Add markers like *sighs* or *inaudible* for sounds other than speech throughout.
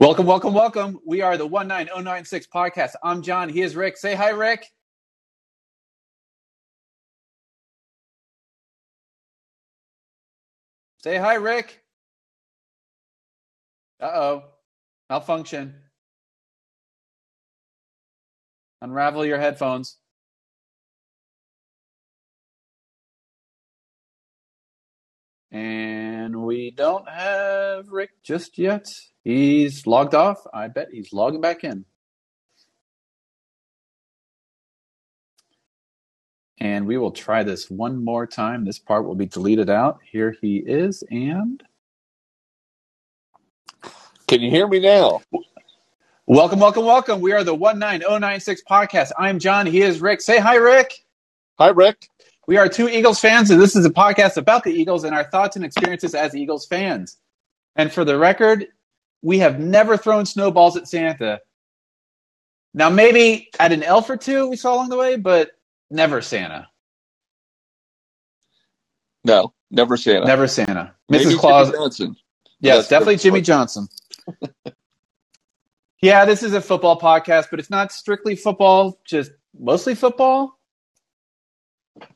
Welcome, welcome, welcome. We are the 19096 podcast. I'm John. He is Rick. Say hi, Rick. Say hi, Rick. Uh oh. Malfunction. Unravel your headphones. And we don't have Rick just yet. He's logged off. I bet he's logging back in. And we will try this one more time. This part will be deleted out. Here he is. And Can you hear me now? welcome, welcome, welcome. We are the 19096 podcast. I'm John. He is Rick. Say hi, Rick. Hi, Rick. We are two Eagles fans, and this is a podcast about the Eagles and our thoughts and experiences as Eagles fans. And for the record, we have never thrown snowballs at Santa. Now, maybe at an elf or two we saw along the way, but never Santa. No, never Santa. Never Santa. Maybe Mrs. Jimmy Claus. Johnson. Yes, definitely. Jimmy Johnson. *laughs* yeah, this is a football podcast, but it's not strictly football, just mostly football.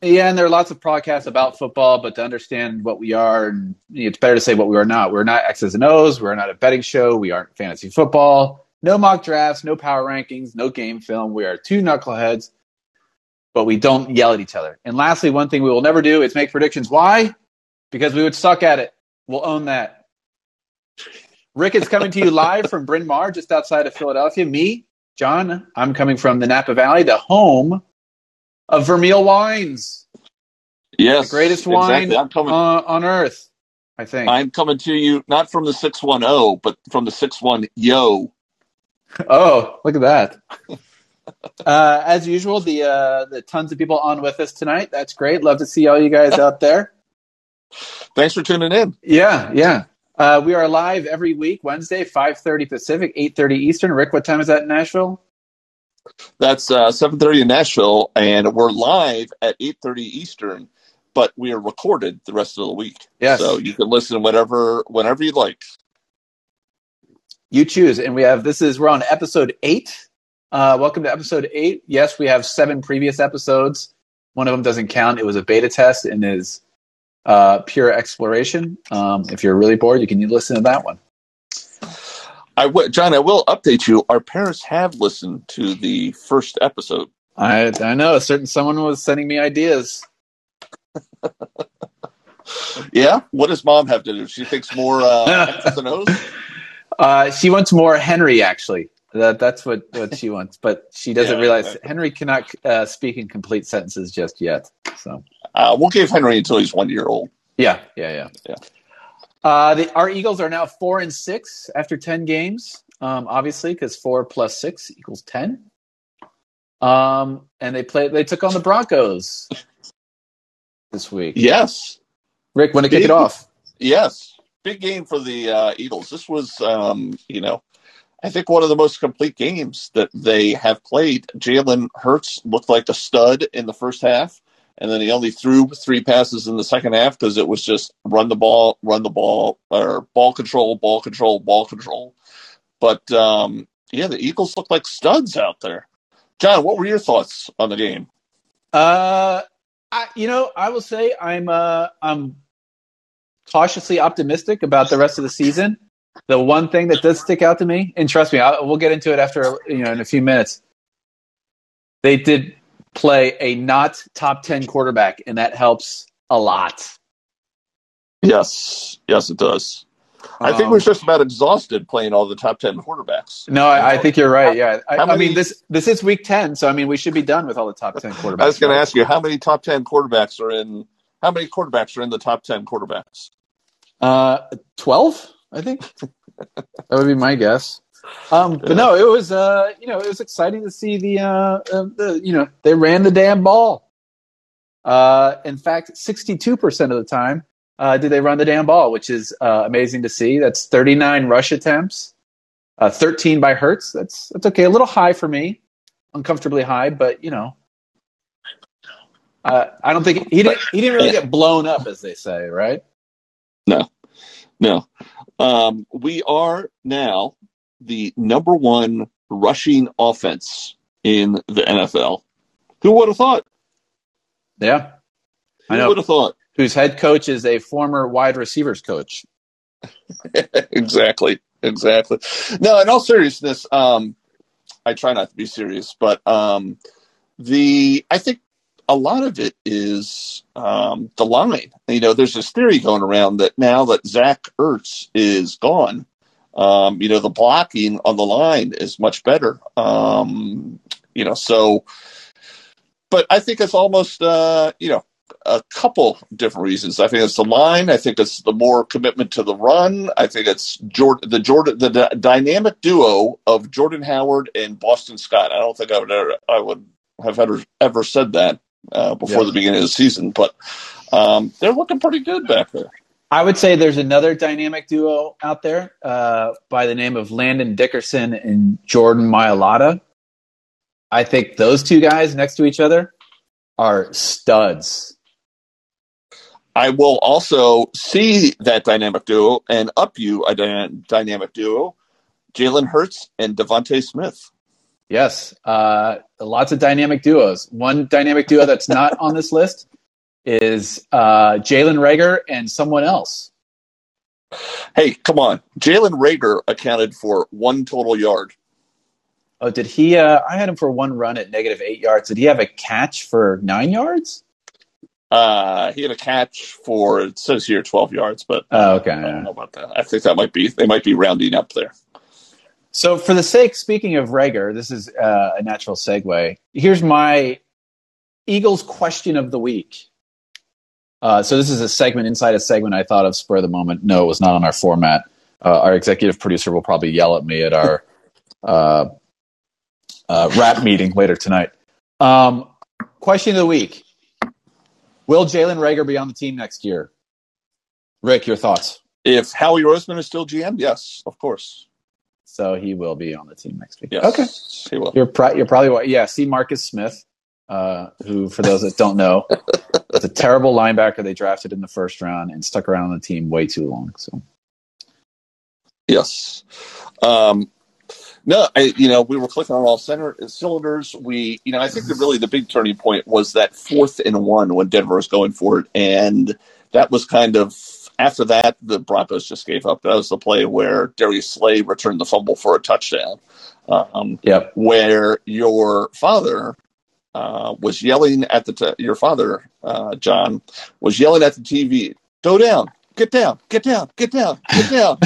Yeah, and there are lots of podcasts about football, but to understand what we are, and it's better to say what we are not. We're not X's and O's. We're not a betting show. We aren't fantasy football. No mock drafts, no power rankings, no game film. We are two knuckleheads, but we don't yell at each other. And lastly, one thing we will never do is make predictions. Why? Because we would suck at it. We'll own that. Rick is coming to you live from Bryn Mawr, just outside of Philadelphia. Me, John, I'm coming from the Napa Valley, the home of Vermeil wines, Yes, the greatest wine Exactly. Coming. uh, on earth. I think. I'm coming to you not from the six one zero, but from the six one yo. *laughs* Oh, look at that. *laughs* uh, as usual, the uh, the tons of people on with us tonight. That's great. Love to see all you guys out there. *laughs* Thanks for tuning in. Yeah, yeah. Uh, we are live every week, Wednesday, five thirty Pacific, eight thirty Eastern. Rick, what time is that in Nashville? That's uh, seven thirty in Nashville, and we're live at eight thirty Eastern. But we are recorded the rest of the week, Yes. so you can listen whenever whenever you like. You choose, and we have this is we're on episode eight. Uh, welcome to episode eight. Yes, we have seven previous episodes. One of them doesn't count. It was a beta test and is uh, pure exploration. Um, if you're really bored, you can listen to that one. I w- John, I will update you. Our parents have listened to the first episode. I I know a certain someone was sending me ideas. *laughs* Yeah, what does mom have to do? She thinks more uh, O's. *laughs* Uh, she wants more Henry. Actually, that that's what what she wants, but she doesn't Yeah, realize. Henry cannot uh, speak in complete sentences just yet. So. Uh, we'll give Henry until he's one year old. Yeah, yeah, yeah. Yeah. Uh, the, our Eagles are now four and six after ten games. Um, obviously, because four plus six equals ten. Um, and they play. They took on the Broncos this week. Yes, Rick, want to kick it off? yes, big game for the uh, Eagles. This was, um, you know, I think one of the most complete games that they have played. Jalen Hurts looked like a stud in the first half, and then he only threw three passes in the second half because it was just run the ball, run the ball, or ball control, ball control, ball control. But um, yeah, the Eagles look like studs out there. John, what were your thoughts on the game? Uh, I, you know, I will say I'm uh, I'm cautiously optimistic about the rest of the season. The one thing that does stick out to me, and trust me, I, we'll get into it after you know in a few minutes. They did play a not top ten quarterback, and that helps a lot. Yes, yes, it does. I think Um, we're just about exhausted playing all the top ten quarterbacks. No, I, I think you're right. Yeah, I, How I mean this this is week ten, so I mean we should be done with all the top ten *laughs* quarterbacks. I was going to ask you how many top ten quarterbacks are in. How many quarterbacks are in the top ten quarterbacks? Uh, twelve, I think. *laughs* that would be my guess. Um, but no, it was uh, you know, it was exciting to see the uh, uh the you know they ran the damn ball. Uh, in fact, sixty-two percent of the time, uh, did they run the damn ball, which is uh, amazing to see. That's thirty-nine rush attempts, thirteen by Hurts. That's that's okay. A little high for me, uncomfortably high, but you know. I don't think he didn't. He didn't really get blown up, as they say, right? No, no. Um, we are now the number one rushing offense in the NFL. Who would have thought? Yeah. Who I know. would have thought? Whose head coach is a former wide receivers coach. *laughs* exactly. Exactly. No, in all seriousness, um, I try not to be serious, but um, the I think a lot of it is um, the line. You know, there's this theory going around that now that Zach Ertz is gone, um, you know, the blocking on the line is much better. Um, you know, so, but I think it's almost, uh, you know, a couple different reasons. I think it's the line. I think it's the more commitment to the run. I think it's Jordan, the Jordan, the d- dynamic duo of Jordan Howard and Boston Scott. I don't think I would ever, I would have ever ever said that uh, before Yeah. the beginning of the season, but um, they're looking pretty good back there. I would say there's another dynamic duo out there uh, by the name of Landon Dickerson and Jordan Mailata. I think those two guys next to each other are studs. I will also see that dynamic duo and up you a dy- dynamic duo, Jalen Hurts and DeVonta Smith. Yes, uh, lots of dynamic duos. One dynamic duo that's not on this list is uh, Jalen Reagor and someone else. Hey, come on. Jalen Reagor accounted for one total yard. Oh, did he? Uh, I had him for one run at negative eight yards. Did he have a catch for nine yards? Uh, he had a catch for, it says here 12 yards, but Oh, okay. I don't know about that. I think that might be, they might be rounding up there. So, for the sake, speaking of Reagor, this is uh, a natural segue. Here's my Eagles question of the week. Uh, so, this is a segment inside a segment I thought of spur of the moment. No, it was not on our format. Uh, our executive producer will probably yell at me at our *laughs* uh, uh, rap meeting later tonight. Um, question of the week Will Jalen Reagor be on the team next year? Rick, your thoughts? If Howie Roseman is still GM, yes, of course. So, he will be on the team next week. Yes. Okay. He will. You're pro- you're probably yeah. See Marcus Smith, uh, who for those that don't know, is a terrible linebacker they drafted in the first round and stuck around on the team way too long. So Yes. Um, no, I, you know, we were clicking on all center cylinders. We, you know, I think that really the big turning point was that fourth and one when Denver was going for it. And that was kind of, after that, the Broncos just gave up. That was the play where Darius Slay returned the fumble for a touchdown. Um, yep, where your father uh, was yelling at the, t- your father, uh, John, was yelling at the TV, go down, get down, get down, get down, get down.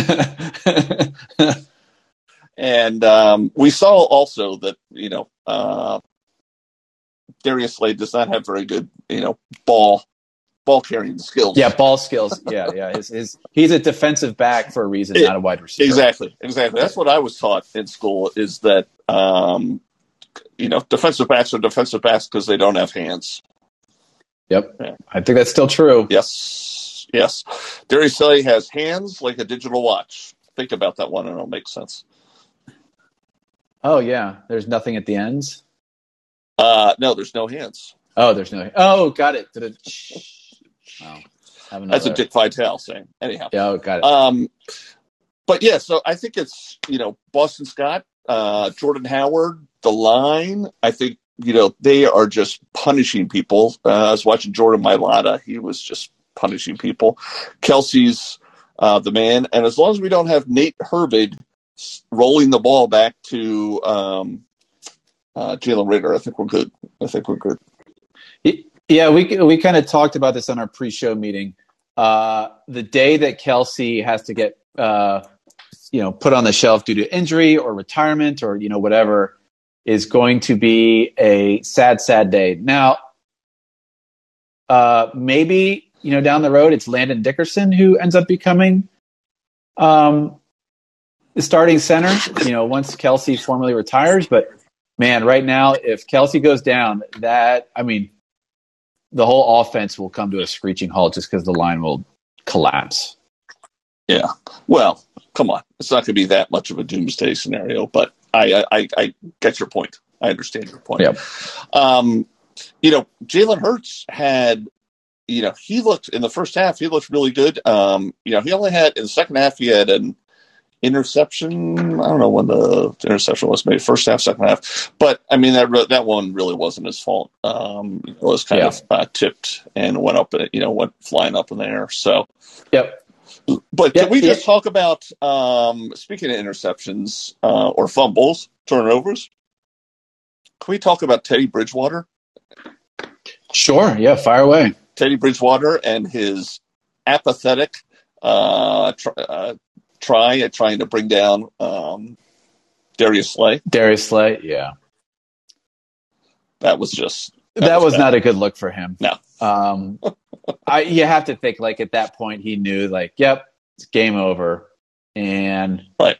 *laughs* And um, we saw also that you know uh, Darius Slade does not have very good you know ball ball carrying skills. yeah, ball skills. Yeah, yeah. His, his he's a defensive back for a reason, It- not a wide receiver. exactly, exactly. That's what I was taught in school. Is that um, you know defensive backs are defensive backs because they don't have hands. Yep, Yeah. I think that's still true. Yes, yes. Darius Slade has hands like a digital watch. Think about that one, and it'll make sense. Oh yeah, there's nothing at the ends. Uh, no, there's no hands. Oh, there's no. Oh, got it. Did it? Wow. Have That's a another- Dick Vitale saying. Anyhow. Yeah, oh, got it. Um, but yeah, so I think it's you know Boston Scott, uh, Jordan Howard, the line. I think you know they are just punishing people. Uh, I was watching Jordan Mailata; he was just punishing people. Kelce's uh, the man, and as long as we don't have Nate Herbig rolling the ball back to um, uh, Jalen Reagor, I think we're good. I think we're good. Yeah, we we kind of talked about this on our pre-show meeting. Uh, the day that Kelce has to get uh, you know put on the shelf due to injury or retirement or you know whatever is going to be a sad, sad day. Now, uh, maybe you know down the road it's Landon Dickerson who ends up becoming um, the starting center. You know, once Kelce formally retires, but man, right now if Kelce goes down, that I mean the whole offense will come to a screeching halt just because the line will collapse. Yeah. Well, come on. It's not going to be that much of a doomsday scenario, but I, I, I get your point. I understand your point. Yep. Um, you know, Jalen Hurts had, you know, he looked in the first half, he looked really good. Um, you know, he only had in the second half, he had an, interception. I don't know when the interception was made, first half, second half. But I mean that that one really wasn't his fault. Um, it was kind Yeah. of uh, tipped and went up, you know, went flying up in the air. So, Yep. But Yeah, can we yeah. just talk about um, speaking of interceptions uh, or fumbles, turnovers? Can we talk about Teddy Bridgewater? Sure. Yeah. Fire away. Teddy Bridgewater and his apathetic uh, tr- uh, try at trying to bring down um, Darius Slay. Darius Slay. Yeah. That was just That, was was bad. not a good look for him. No. Um, I you have to think like at that point he knew like, yep, it's game over. And Right.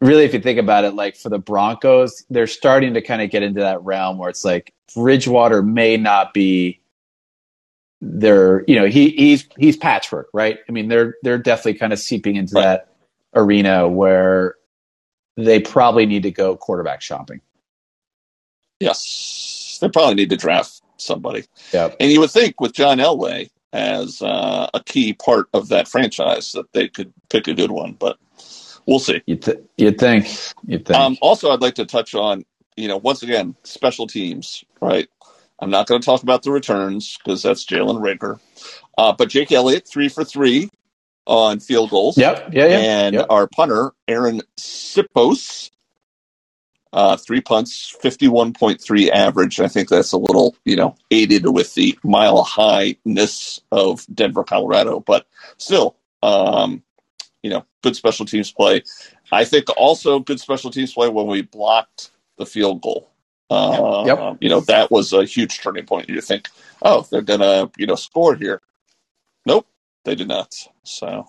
really, if you think about it, like for the Broncos, they're starting to kind of get into that realm where it's like Bridgewater may not be their, you know, he he's he's patchwork, right? I mean, they're they're definitely kind of seeping into Right. that arena where they probably need to go quarterback shopping. yes. They probably need to draft somebody, Yep. and you would think with John Elway as uh, a key part of that franchise that they could pick a good one, but we'll see. You'd, th- you'd think. You'd think. Um, also, I'd like to touch on, you know, once again, special teams, right? I'm not going to talk about the returns because that's Jalen Reagor. Uh, but Jake Elliott, three for three on field goals. Yep. Yeah. Yeah. And yep. our punter, Arryn Siposs, uh, three punts, 51.3 average. I think that's a little, you know, aided with the mile highness of Denver, Colorado. But still, um, you know, good special teams play. I think also good special teams play when we blocked the field goal. Uh, Yep. You know, that was a huge turning point. You think, oh, they're going to, you know, score here. Nope, they did not. So,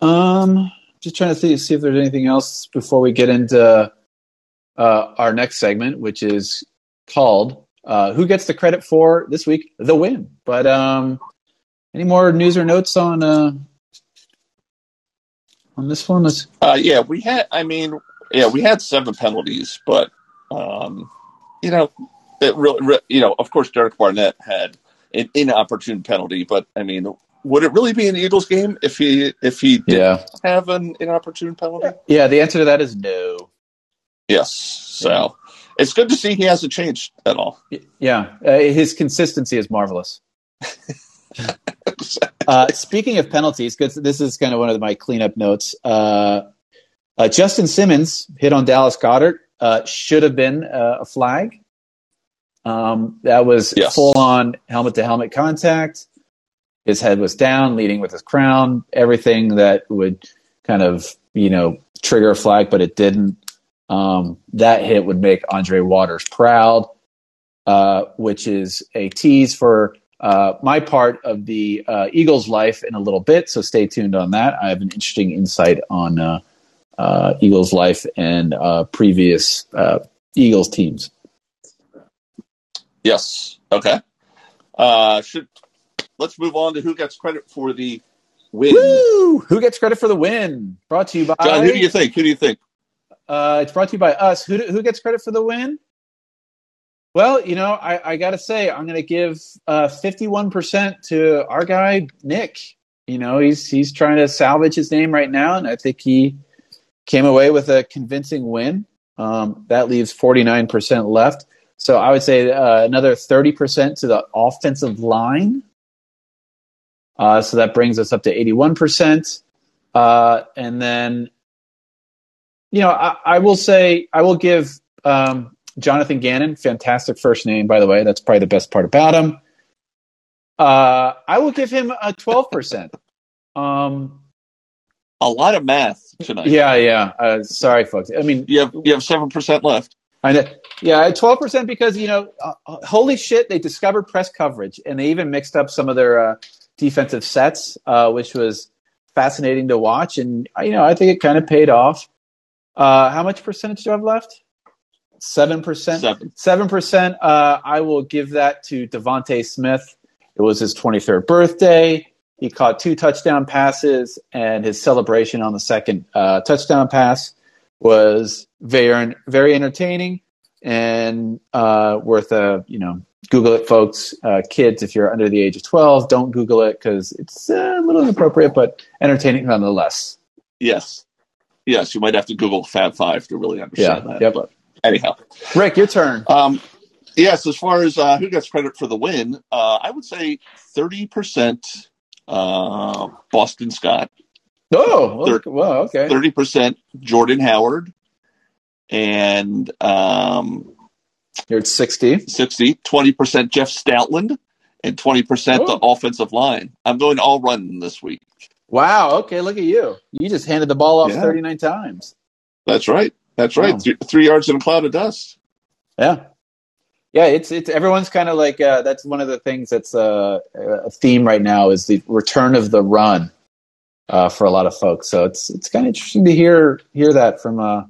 Um, just trying to see, see if there's anything else before we get into uh, our next segment, which is called uh, "Who Gets the Credit for This Week the Win." But um, any more news or notes on uh, on this one? Let's, Uh, yeah, we had. I mean, yeah, we had seven penalties, but um, you know, it really, re- you know, of course, Derek Barnett had an inopportune penalty, but I mean, would it really be an Eagles game if he if he did yeah, have an inopportune penalty? yeah. The answer to that is no. Yes. So it's good to see he hasn't changed at all. Yeah, uh, his consistency is marvelous. *laughs* Uh, speaking of penalties, because this is kind of one of my cleanup notes. Uh, uh, Justin Simmons hit on Dallas Goedert. Uh, should have been uh, a flag. Um, that was Yes. full on helmet to helmet contact. His head was down, leading with his crown. Everything that would kind of you know trigger a flag, but it didn't. Um, that hit would make Andre Waters proud, uh, which is a tease for uh, my part of the uh, Eagles' life in a little bit. So stay tuned on that. I have an interesting insight on uh, uh, Eagles' life and uh, previous Eagles teams. Yes. Okay. Should let's move on to who gets credit for the win. Woo! Who gets credit for the win? Brought to you by. John, who do you think? Who do you think? Uh, it's brought to you by us. Who, who gets credit for the win? Well, you know, I, I got to say, I'm going to give uh, 51% to our guy, Nick. You know, he's he's trying to salvage his name right now, and I think he came away with a convincing win. Um, that leaves 49% left. So I would say uh, another 30% to the offensive line. Uh, so that brings us up to 81%. Uh, and then you know, I, I will say I will give um, Jonathan Gannon, fantastic first name, by the way. That's probably the best part about him. Uh, I will give him a twelve percent. Um, A lot of math tonight. yeah, yeah. Uh, sorry, folks. I mean, You have you have seven percent left. I know. Yeah, twelve percent because you know, uh, uh, holy shit, they discovered press coverage and they even mixed up some of their uh, defensive sets, uh, which was fascinating to watch. And uh, you know, I think it kind of paid off. Uh, how much percentage do I have left? Seven percent. Seven. Seven percent. Uh, I will give that to DeVonta Smith. It was his 23rd birthday. He caught two touchdown passes, and his celebration on the second uh, touchdown pass was very very entertaining. and uh, worth a you know Google it, folks. Uh, kids, if you're under the age of 12, don't Google it because it's uh, a little inappropriate, but entertaining nonetheless. Yes. Yes, you might have to Google Fab Five to really understand Yeah, that. yep. But anyhow, Rick, your turn. um, yes. As far as uh, who gets credit for the win, uh, I would say thirty percent uh, Boston Scott, Oh, well, Third- well, okay. thirty percent Jordan Howard, and um, You're at 60. 60, 20 percent Jeff Stoutland, and twenty percent the Oh. offensive line. I'm going all run this week. Wow. Okay. Look at you. You just handed the ball off Yeah. 39 times. That's right. That's right. Wow. Three, three yards in a cloud of dust. Yeah. Yeah. It's, it's, everyone's kind of like, uh, that's one of the things that's uh, a theme right now is the return of the run uh, for a lot of folks. So it's, it's kind of interesting to hear, hear that from uh,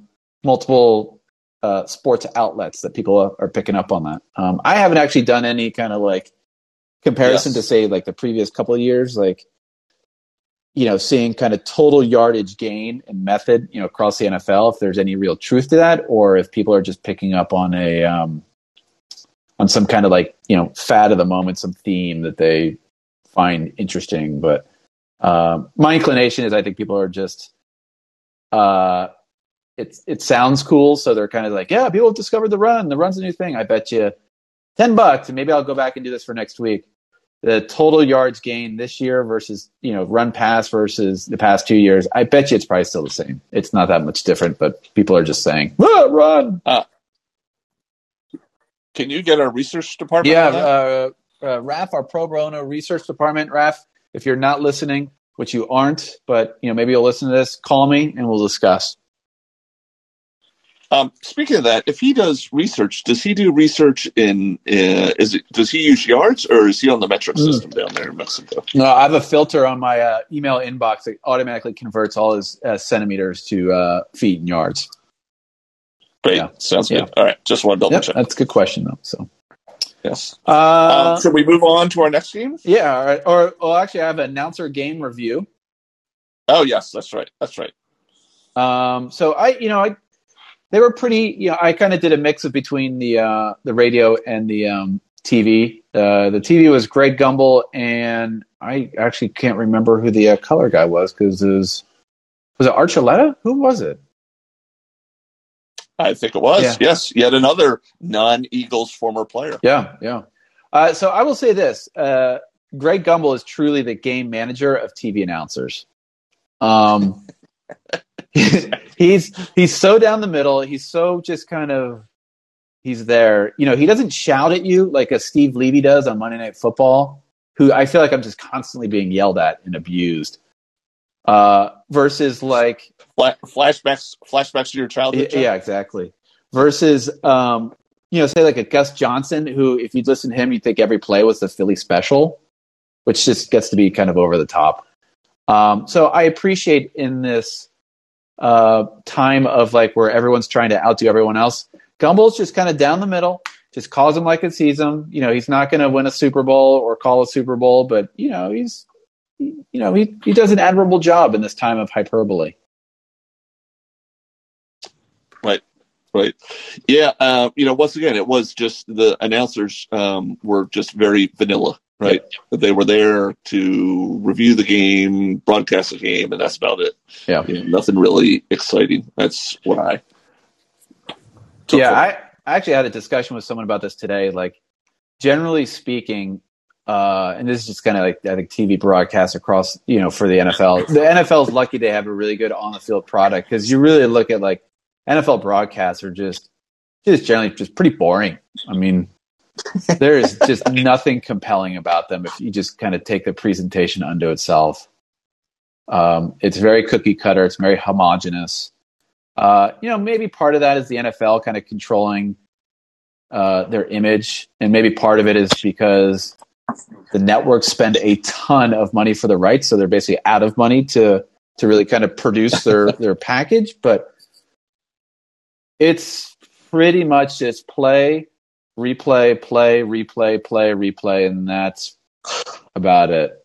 multiple uh, sports outlets that people are, are picking up on that. Um, I haven't actually done any kind of like comparison Yes. to say like the previous couple of years, like, you know, seeing kind of total yardage gain and method, you know, across the NFL, if there's any real truth to that, or if people are just picking up on a, um, on some kind of like, you know, fad of the moment, some theme that they find interesting. But, um, my inclination is I think people are just, uh, it's, it sounds cool. So they're kind of like, yeah, people have discovered the run. The run's a new thing. I bet you 10 bucks and maybe I'll go back and do this for next week the total yards gained this year versus you know run pass versus the past two years, I bet you it's probably still the same. It's not that much different, but people are just saying "Ah, run. Can you get our research department? Yeah, uh, uh, Raf, our pro bono research department, Raf. If you're not listening, which you aren't, but you know maybe you'll listen to this, call me and we'll discuss. Um, speaking of that, if he does research, does he do research in? Uh, is it does he use yards or is he on the metric Mm. system down there in Mexico? No, I have a filter on my uh, email inbox that automatically converts all his uh, centimeters to uh, feet and yards. Great, Yeah. sounds Yeah. good. All right, just want to double Yep, check. that's a good question though. So, Yes. uh, um, should we move on to our next game? Yeah, all right. or well, actually, I have an announcer game review. Oh yes, that's right. That's right. Um, so I, you know, I they were pretty. You know, I kind of did a mix of between the uh, the radio and the um, TV. Uh, the TV was Greg Gumbel, and I actually can't remember who the uh, color guy was because it was was it Archuleta? Who was it? I think it was. Yeah. Yes, yet another non-Eagles former player. Yeah, yeah. Uh, so I will say this: uh, Greg Gumbel is truly the game manager of TV announcers. Um, *laughs* he's he's so down the middle. He's so just kind of he's there. You know, he doesn't shout at you like a Steve Levy does on Monday Night Football. Who I feel like I'm just constantly being yelled at and abused. Uh, versus like Fla- flashbacks, flashbacks to your childhood. yeah, Jeff? exactly. Versus, um, you know, say like a Gus Johnson, who, if you'd listen to him, you'd think every play was the Philly special, which just gets to be kind of over the top. Um, so I appreciate in this uh, time of like where everyone's trying to outdo everyone else, Gumbel's just kind of down the middle, just calls him like it sees him. You know, he's not going to win a Super Bowl or call a Super Bowl, but you know, he's, you know, he he does an admirable job in this time of hyperbole. Right. Right, yeah. Uh, you know, once again, it was just the announcers um, were just very vanilla, right? They were there to review the game, broadcast the game, and that's about it. Yeah. You know, nothing really exciting. That's what I. yeah from- I, I actually had a discussion with someone about this today like generally speaking uh, and this is just kind of like i think tv broadcasts across you know for the nfl the nfl is lucky they have a really good on the field product because you really look at like nfl broadcasts are just just generally just pretty boring i mean there is just nothing compelling about them if you just kind of take the presentation unto itself um, it's very cookie cutter it's very homogenous uh, you know, maybe part of that is the NFL kind of controlling uh, their image, and maybe part of it is because the networks spend a ton of money for the rights, so they're basically out of money to to really kind of produce their *laughs* their package. But it's pretty much just play, replay, play, replay, play, replay, and that's about it.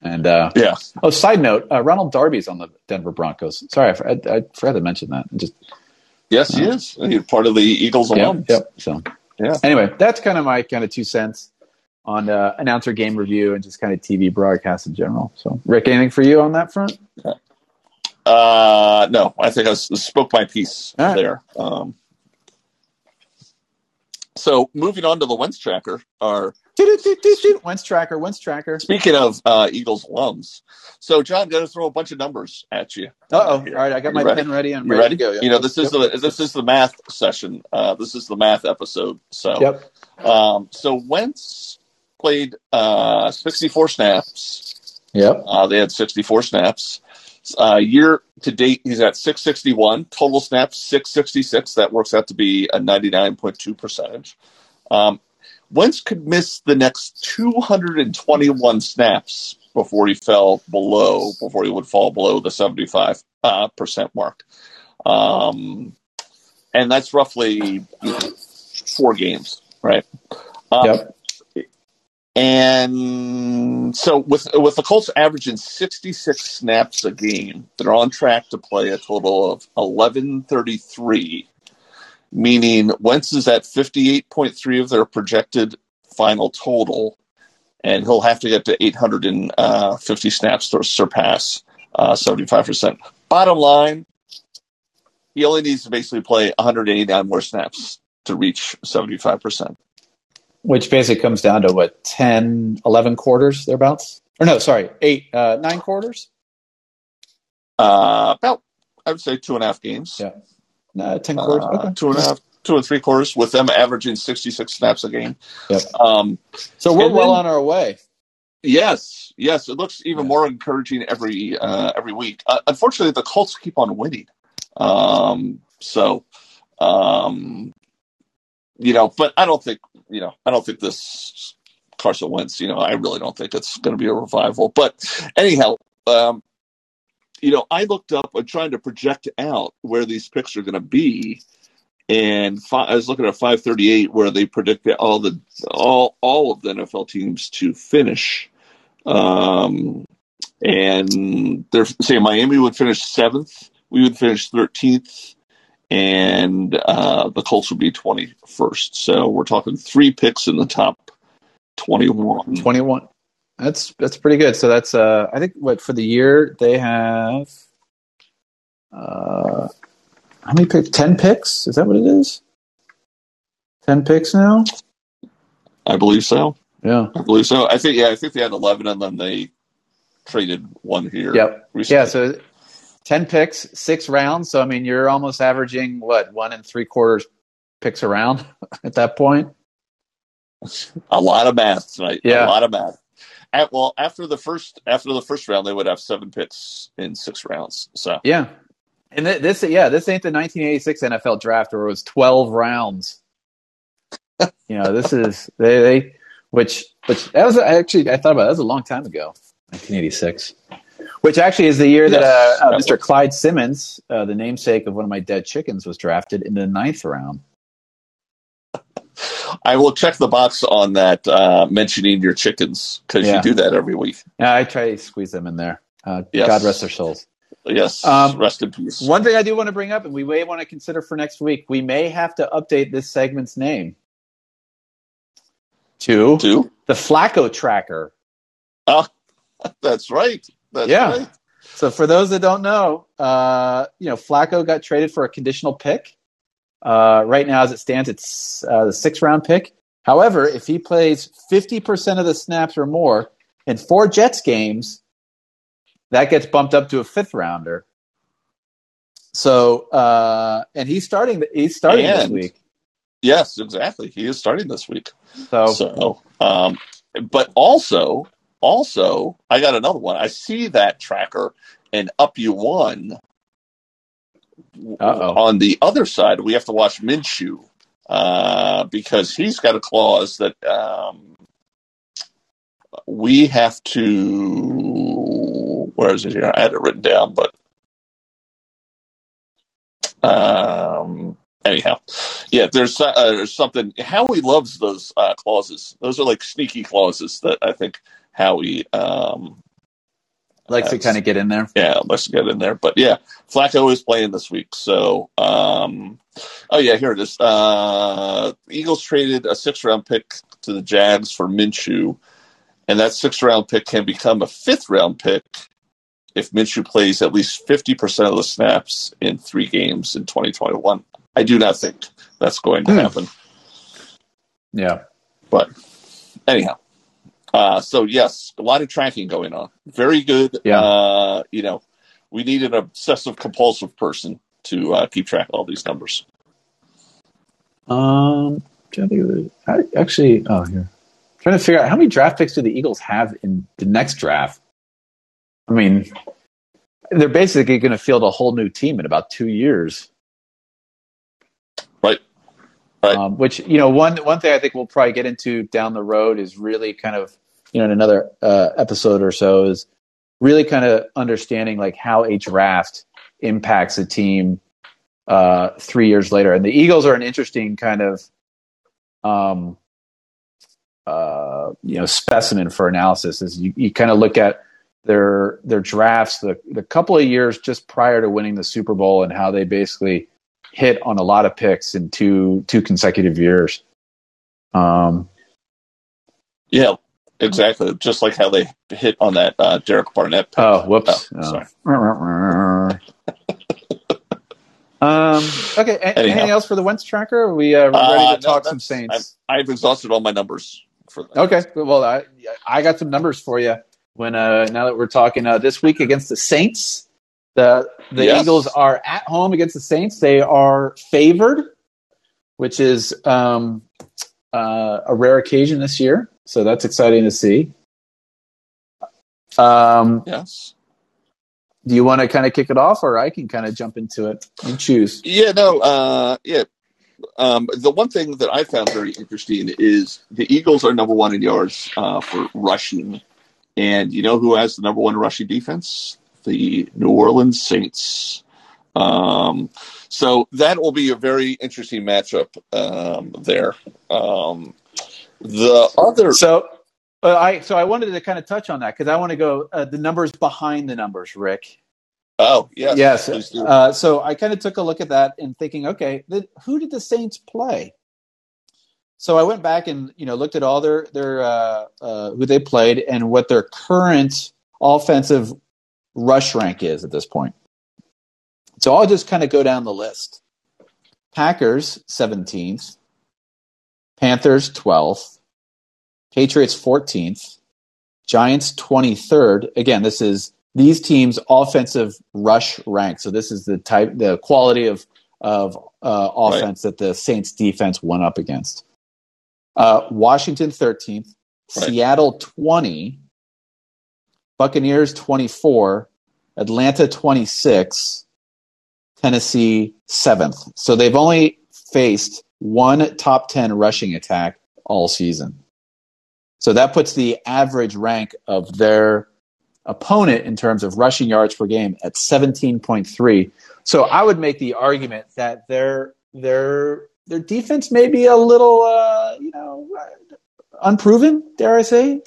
And uh, Yeah. Oh, side note: uh, Ronald Darby's on the Denver Broncos. Sorry, I, I, I forgot to mention that. Just Yes, he is. He's part of the Eagles alum. Yep, yep. So Yeah. Anyway, that's kind of my kind of two cents on uh, announcer game review and just kind of TV broadcast in general. So, Rick, anything for you on that front? Uh, no, I think I spoke my piece right. there. Um, so moving on to the Wentz tracker, our Wentz tracker, Wentz tracker. speaking of uh, Eagles alums. So John, I'm going to throw a bunch of numbers at you. Uh oh. All right, I got You my ready? pen ready. I'm You ready, ready? to go. You know, this is Yep. the this is the math session. Uh, this is the math episode. So Yep. Um, so Wentz played uh, 64 snaps. Yep. Uh, they had 64 snaps. Uh, year to date, he's at 661. Total snaps, 666. That works out to be a 99.2 percentage. Um, Wentz could miss the next 221 snaps before he fell below, before he would fall below the 75 uh, percent mark. Um, and that's roughly four games, right? Um, Yep. And so with with the Colts averaging 66 snaps a game, they're on track to play a total of 1133, meaning Wentz is at 58.3 of their projected final total, and he'll have to get to 850 snaps to surpass uh, 75%. Bottom line, he only needs to basically play 189 more snaps to reach 75%. Which basically comes down to what 10, 11 quarters thereabouts, or no, sorry, eight, uh, nine quarters. Uh, about, I would say, two and a half games. Yeah. No, ten quarters. Uh, okay. two and a half, two and three quarters, with them averaging 66 snaps a game. Yep. Um, So we're well then- on our way. yes, yes, it looks even Yeah. more encouraging every uh, every week. Uh, unfortunately, the Colts keep on winning. Um, so, um, you know, but I don't think, you know, I don't think this Carson Wentz, you know, I really don't think it's going to be a revival. But anyhow, um, you know, I looked up, I'm trying to project out where these picks are going to be. And fi- I was looking at 538 where they predicted all the all all of the NFL teams to finish. Um, and they're saying Miami would finish seventh, we would finish 13th, and uh, the Colts would be 21st. So we're talking three picks in the top 21. Twenty-one. That's that's pretty good. So that's uh, I think what for the year they have. Uh, how many picks? Ten picks? Is that what it is? Ten picks now. I believe so. Yeah. I believe so. I think yeah, I think they had 11, and then they traded one here. Yep. recently. Yeah. So ten picks, six rounds. So I mean, you're almost averaging what one and three quarters picks around *laughs* at that point. a lot of math tonight. Yeah. a lot of math. At, well, after the first after the first round, they would have seven picks in six rounds. So Yeah. And th- this, yeah, this ain't the 1986 NFL draft where it was 12 rounds. *laughs* you know, this is they, they, which, which that was actually I thought about it, that was a long time ago, 1986, which actually is the year that uh, uh, Mr. Clyde Simmons, uh, the namesake of one of my dead chickens, was drafted in the ninth round. I will check the box on that uh, mentioning your chickens because Yeah. you do that every week. Yeah, I try to squeeze them in there. Uh, Yes. God rest their souls. Yes, Um, rest in peace. One thing I do want to bring up, and we may want to consider for next week, we may have to update this segment's name to Two. the Flacco Tracker. Oh, *laughs* that's right. That's Yeah. right. So for those that don't know, uh, you know, Flacco got traded for a conditional pick. Uh, right now, as it stands, it's uh, the sixth round pick. However, if he plays 50% of the snaps or more in four Jets games, that gets bumped up to a fifth rounder. So, uh, and he's starting, he's starting this week. Yes, exactly. He is starting this week. So, So, um, but also, also, I got another one. I see that tracker and up you one. Uh-oh. On the other side, we have to watch Minshew uh, because he's got a clause that um, we have to. Where is it here? I had it written down, but um, anyhow, yeah. There's uh, there's something. Howie loves those uh, clauses. Those are like sneaky clauses that I think Howie um, Likes to kind of get in there. Yeah, let's get in there. But yeah, Flacco is playing this week. So, um, oh yeah, here it is. Uh, Eagles traded a six round pick to the Jags for Minshew, and that six round pick can become a fifth round pick if Minshew plays at least 50% of the snaps in three games in 2021. I do not think that's going to Hmm. happen. Yeah. But anyhow, uh, so yes, a lot of tracking going on. Very good. Yeah. Uh, you know, we need an obsessive compulsive person to uh, keep track of all these numbers. Um, trying to think I, actually, oh, here. Trying to figure out how many draft picks do the Eagles have in the next draft? I mean, they're basically going to field a whole new team in about two years. Right. Right. Um, which you know, one one thing I think we'll probably get into down the road is really kind of you know in another uh, episode or so is really kind of understanding like how a draft impacts a team uh, three years later. And the Eagles are an interesting kind of um, uh, you know specimen for analysis. Is you, you kind of look at their their drafts the the couple of years just prior to winning the Super Bowl and how they basically hit on a lot of picks in two two consecutive years. Um, Yeah, exactly. Just like how they hit on that uh, Derek Barnett. pick. oh, whoops. Oh, Oh. *laughs* um, okay. a- anything else for the Wentz tracker? Are we uh, ready Uh, to no, talk some Saints? I've exhausted all my numbers for that. Okay. Well, I I got some numbers for you. When uh, now that we're talking uh, this week against the Saints, the the Yes. Eagles are at home against the Saints. They are favored, which is um, uh, a rare occasion this year. So that's exciting to see. Um, Yes. do you want to kind of kick it off, or I can kind of jump into it? You choose. Yeah, no, uh, yeah. Um, the one thing that I found very interesting is the Eagles are number one in yards uh, for rushing. And you know who has the number one rushing defense? The New Orleans Saints. Um, so that will be a very interesting matchup um, there. Um, the other, So, uh, I so I wanted to kind of touch on that because I want to go uh, the numbers behind the numbers, Rick. oh yes, yes. Uh, so I kind of took a look at that and thinking, okay, the, who did the Saints play? So I went back and you know looked at all their their uh, uh, who they played and what their current offensive rush rank is at this point. So I'll just kind of go down the list. Packers seventeenth, Panthers twelfth, Patriots fourteenth, Giants twenty third. Again, this is these teams' offensive rush rank. So this is the type, the quality of of uh, offense that the Saints defense went up against. Uh, Washington thirteenth, Right. Seattle twenty, Buccaneers twenty four, Atlanta twenty six, Tennessee seventh. So they've only faced one top ten rushing attack all season. So that puts the average rank of their opponent in terms of rushing yards per game at 17.3. So I would make the argument that their their their defense may be a little uh, you know unproven, dare I say?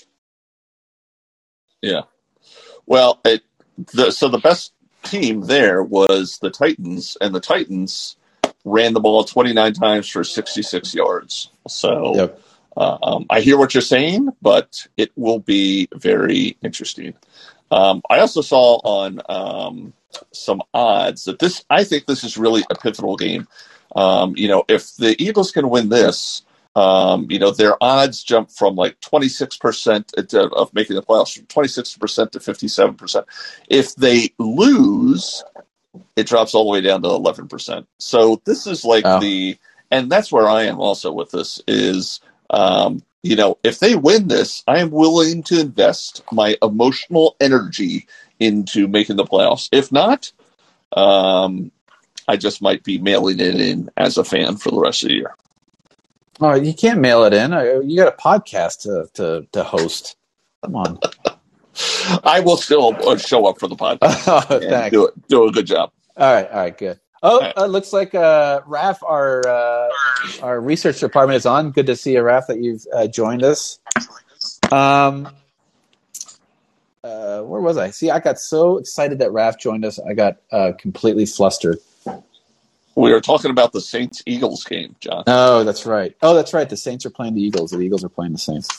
Yeah. Well, it, the, so the best team there was the Titans, and the Titans ran the ball 29 times for 66 yards. So Yep. Um, I hear what you're saying, but it will be very interesting. Um, I also saw on um, some odds that this, I think this is really a pivotal game. Um, you know, if the Eagles can win this, um, you know, their odds jump from like 26% to- of making the playoffs from 26% to 57%. If they lose, it drops all the way down to 11%. So this is like Oh. the, and that's where I am also with this is, um, you know, if they win this, I am willing to invest my emotional energy into making the playoffs. If not, um, I just might be mailing it in as a fan for the rest of the year. Oh, you can't mail it in. You got a podcast to to, to host. Come on. *laughs* I will still uh, show up for the podcast *laughs* oh, thanks. do it. Do a good job. All right, all right, good. Oh, right. uh, looks like uh, Raf, our uh, our research department is on. Good to see you, Raf, that you've uh, joined us. Um, uh, where was I? See, I got so excited that Raf joined us, I got uh, completely flustered. We were talking about the Saints Eagles game, John. Oh, that's right. Oh, that's right. The Saints are playing the Eagles. The Eagles are playing the Saints.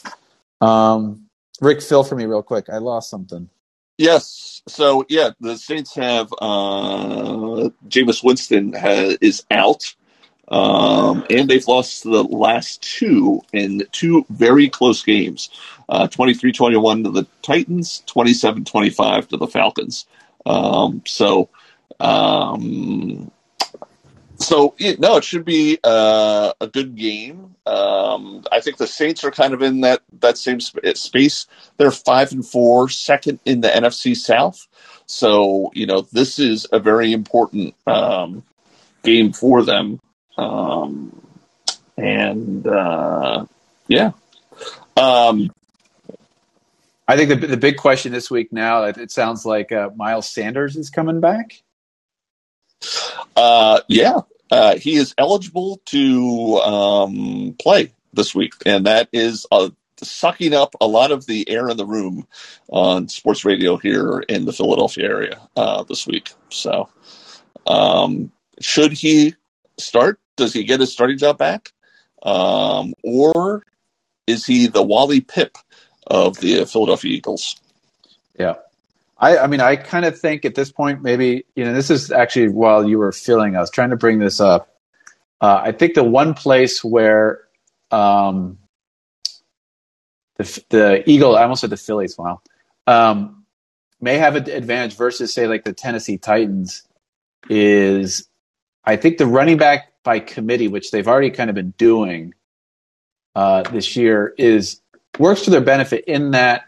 Um, Rick, fill for me real quick. I lost something. Yes. So yeah, the Saints have uh, Jameis Winston has, is out, um, and they've lost the last two in two very close games. Uh, 23-21 to the Titans, 27-25 to the Falcons. Um, so um, so no, it should be uh, a good game. Um, I think the Saints are kind of in that that same sp- space. They're five and four, second in the NFC South. So you know this is a very important um, game for them. Um, and uh, yeah, um, I think the the big question this week now it sounds like uh, Miles Sanders is coming back. Uh, yeah, uh, he is eligible to um, play this week, and that is uh, sucking up a lot of the air in the room on sports radio here in the Philadelphia area uh, this week. So, um, should he start? Does he get his starting job back, um, or is he the Wally Pipp of the Philadelphia Eagles? Yeah. I, I mean, I kind of think at this point, maybe, you know, this is actually while you were feeling, I was trying to bring this up. Uh, I think the one place where um, the, the Eagle, I almost said the Phillies, wow, um, may have an advantage versus, say, like the Tennessee Titans is I think the running back by committee, which they've already kind of been doing uh, this year, is works to their benefit in that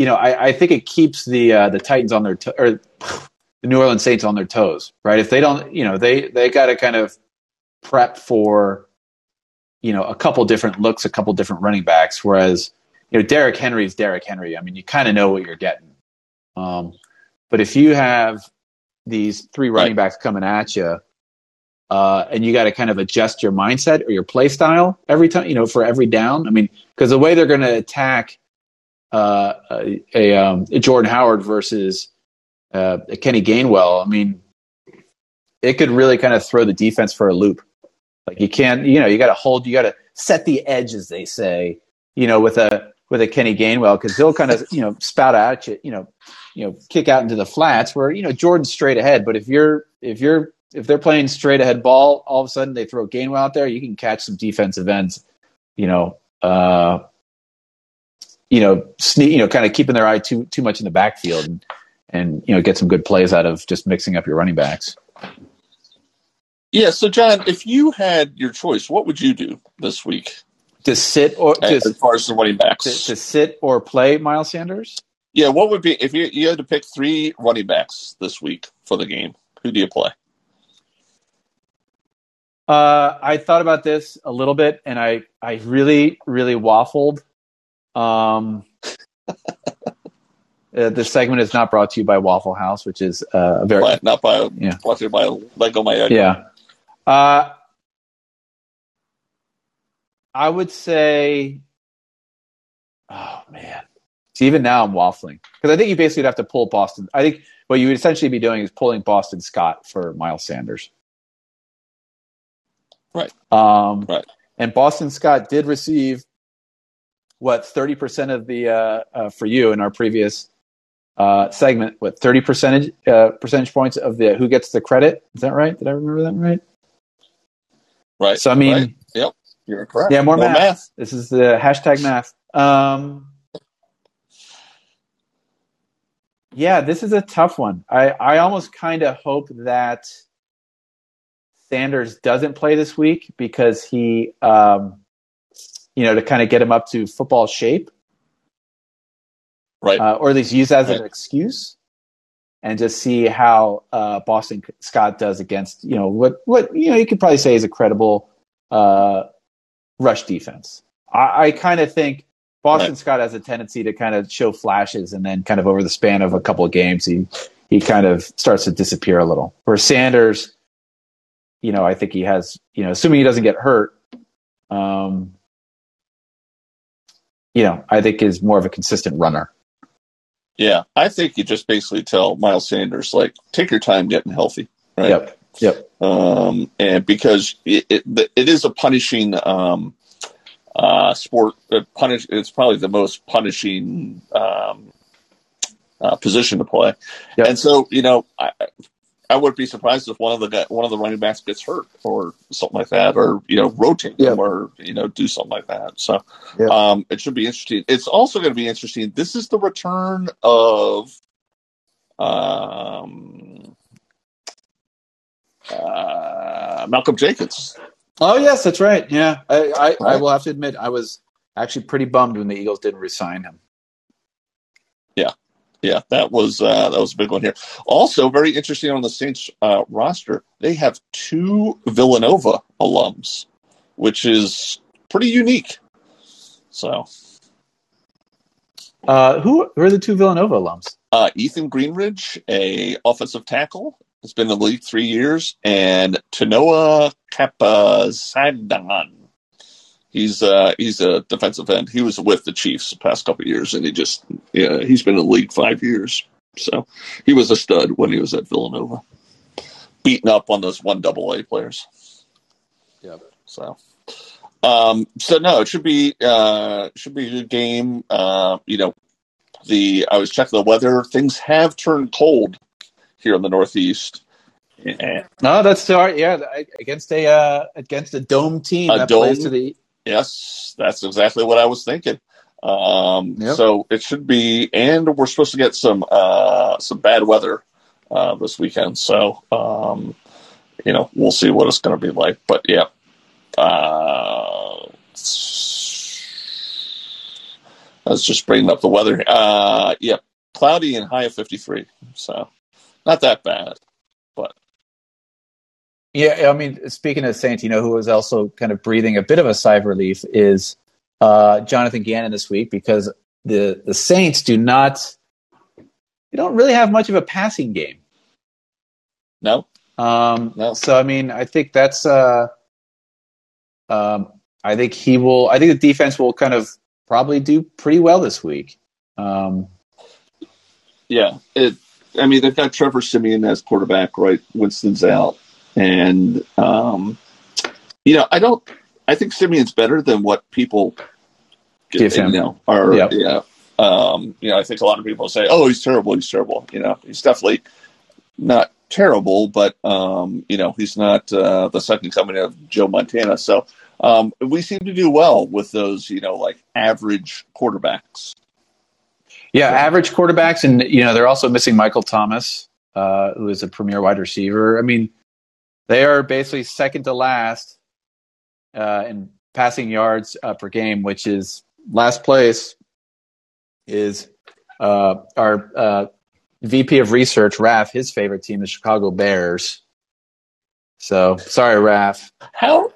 you know, I, I think it keeps the uh, the Titans on their to- or the New Orleans Saints on their toes, right? If they don't, you know, they they got to kind of prep for you know a couple different looks, a couple different running backs. Whereas you know Derrick Henry is Derrick Henry. I mean, you kind of know what you're getting. Um, but if you have these three running backs coming at you, uh, and you got to kind of adjust your mindset or your play style every time, you know, for every down. I mean, because the way they're going to attack uh, a, um, a, Jordan Howard versus uh, Kenny Gainwell, I mean, it could really kind of throw the defense for a loop. Like you can't, you know, you got to hold, you got to set the edge, as they say, you know, with a with a Kenny Gainwell because he'll kind of, you know, spout out you, you know, you know, kick out into the flats where you know Jordan's straight ahead. But if you're if you're if they're playing straight ahead ball, all of a sudden they throw Gainwell out there, you can catch some defensive ends, you know, uh, you know, sneak, you know, kind of keeping their eye too too much in the backfield and, and you know get some good plays out of just mixing up your running backs. Yeah. So, John, if you had your choice, what would you do this week? To sit or as, as far as the running backs, to, to, sit or play Miles Sanders? Yeah. What would be if you you had to pick three running backs this week for the game? Who do you play? Uh, I thought about this a little bit, and I I really really waffled um, *laughs* uh, this segment is not brought to you by Waffle House, which is uh, a very by, not by yeah. brought to you by Lego My Egg. Yeah. Uh, I would say, oh man, See, even now I'm waffling because I think you basically have to pull Boston. I think what you would essentially be doing is pulling Boston Scott for Miles Sanders. Right. Um, right. And Boston Scott did receive what 30% of the uh, uh, for you in our previous uh, segment what 30 percentage uh, percentage points of the who gets the credit is that right did i remember that right right so i mean right. yep you're correct yeah more, more math. math. this is the hashtag math um, yeah this is a tough one i i almost kind of hope that sanders doesn't play this week because he um, you know, to kind of get him up to football shape. Right. Uh, or at least use as right. an excuse and just see how uh, Boston Scott does against, you know, what, what, you know, you could probably say is a credible uh, rush defense. I, I kind of think Boston right. Scott has a tendency to kind of show flashes and then kind of over the span of a couple of games, he, he kind of starts to disappear a little. Where Sanders, you know, I think he has, you know, assuming he doesn't get hurt, um, you know, I think is more of a consistent runner. Yeah, I think you just basically tell Miles Sanders like, take your time getting healthy, right? Yep. Yep. Um, and because it, it, it is a punishing um, uh, sport, uh, punish. It's probably the most punishing um, uh, position to play, Yep. and so you know, I, I would be surprised if one of the guy, one of the running backs gets hurt or something like that, or you know, rotate Yep. them or you know, do something like that. So Yep. um, it should be interesting. It's also going to be interesting. This is the return of um, uh, Malcolm Jenkins. Oh yes, that's right. Yeah, I, I, I will have to admit I was actually pretty bummed when the Eagles didn't resign him. Yeah, that was uh, that was a big one here. Also, very interesting on the Saints uh, roster, they have two Villanova alums, which is pretty unique. So, Uh, who, who are the two Villanova alums? uh, Ethan Greenidge, a offensive tackle, has been in the league three years, and Tanoh Kpassagnon. He's uh, he's a defensive end. He was with the Chiefs the past couple of years, and he just yeah he's been in the league five years. So he was a stud when he was at Villanova, beating up on those one double A players. Yep. So, um, so no, it should be uh, should be a good game. Uh, you know, the I was checking the weather. Things have turned cold here in the Northeast. And, No, that's all right. Yeah, against a uh, against a dome team A that plays to the yes, that's exactly what I was thinking. Um, Yep. So it should be, and we're supposed to get some uh, some bad weather uh, this weekend. So um, you know, we'll see what it's going to be like. But yeah, uh, I was just bringing up the weather. Uh, yeah, cloudy and high of fifty three. So not that bad. Yeah, I mean, speaking of Saints, you know, who was also kind of breathing a bit of a sigh of relief is uh, Jonathan Gannon this week because the the Saints do not, they don't really have much of a passing game. No, Um, No. So I mean, I think that's. Uh, um, I think he will. I think the defense will kind of probably do pretty well this week. Um, Yeah, it. I mean, they've got Trevor Siemian as quarterback, right? Winston's out, and um, you know, I don't. I think Siemian's better than what people Give him. You know, are Yep. yeah. Um, you know, I think a lot of people say, "Oh, he's terrible. He's terrible." You know, he's definitely not terrible, but um, you know, he's not uh, the second coming of Joe Montana. So um, we seem to do well with those, you know, like average quarterbacks. yeah, Yeah. average quarterbacks, and you know they're also missing Michael Thomas, uh, who is a premier wide receiver. I mean, they are basically second to last uh, in passing yards uh, per game, which is last place is uh, our uh, VP of research, Raf. His favorite team, the Chicago Bears. So sorry, Raf. How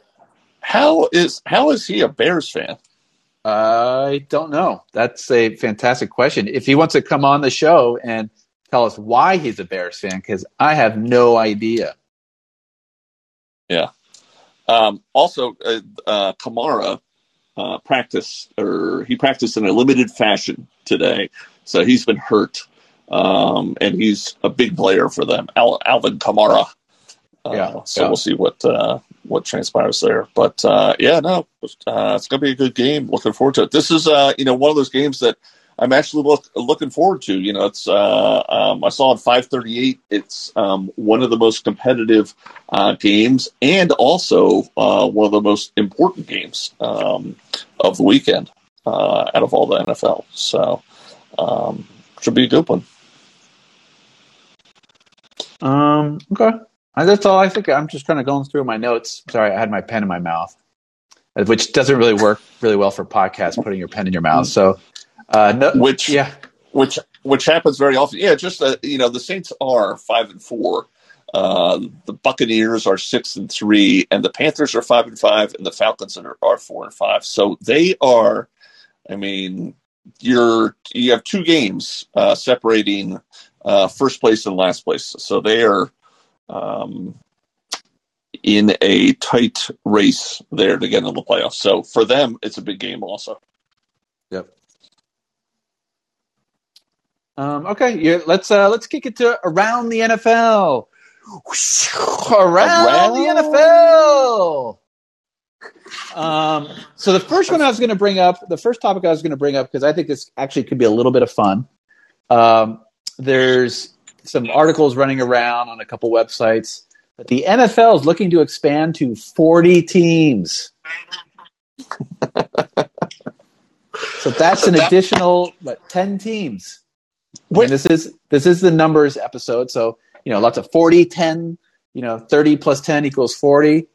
how is how is he a Bears fan? I don't know. That's a fantastic question. If he wants to come on the show and tell us why he's a Bears fan, because I have no idea. Um, also, uh, uh, Kamara uh, practiced, or he practiced in a limited fashion today, so he's been hurt, um, and he's a big player for them. Al- Alvin Kamara. Uh, Yeah, So yeah. we'll see what uh, what transpires there. But uh, yeah, no, uh, it's going to be a good game. Looking forward to it. This is uh, you know one of those games that I'm actually look, looking forward to. You know, it's uh, um, I saw at 5:38. It's um, one of the most competitive uh, games, and also uh, one of the most important games um, of the weekend uh, out of all the NFL. So um, should be a good one. Um, okay. That's all I think. I'm just kind of going through my notes. Sorry, I had my pen in my mouth, which doesn't really work really well for podcasts, putting your pen in your mouth. So, uh, no, Which yeah, which which happens very often. Yeah, just uh, you know, the Saints are five and four. Uh, the Buccaneers are six and three, and the Panthers are five and five, and the Falcons are, are four and five. So they are. I mean, you're you have two games uh, separating uh, first place and last place. So they are um, in a tight race there to get into the playoffs. So for them, it's a big game also. Yep. Um, okay, you, let's uh, let's kick it to around the NFL. Around, around? the NFL. Um, so the first one I was going to bring up, the first topic I was going to bring up, because I think this actually could be a little bit of fun. Um, there's some articles running around on a couple websites that the NFL is looking to expand to 40 teams. *laughs* so that's an additional what 10 teams. And this is this is the numbers episode. So, you know, lots of 40, 10, you know, 30 plus 10 equals 40.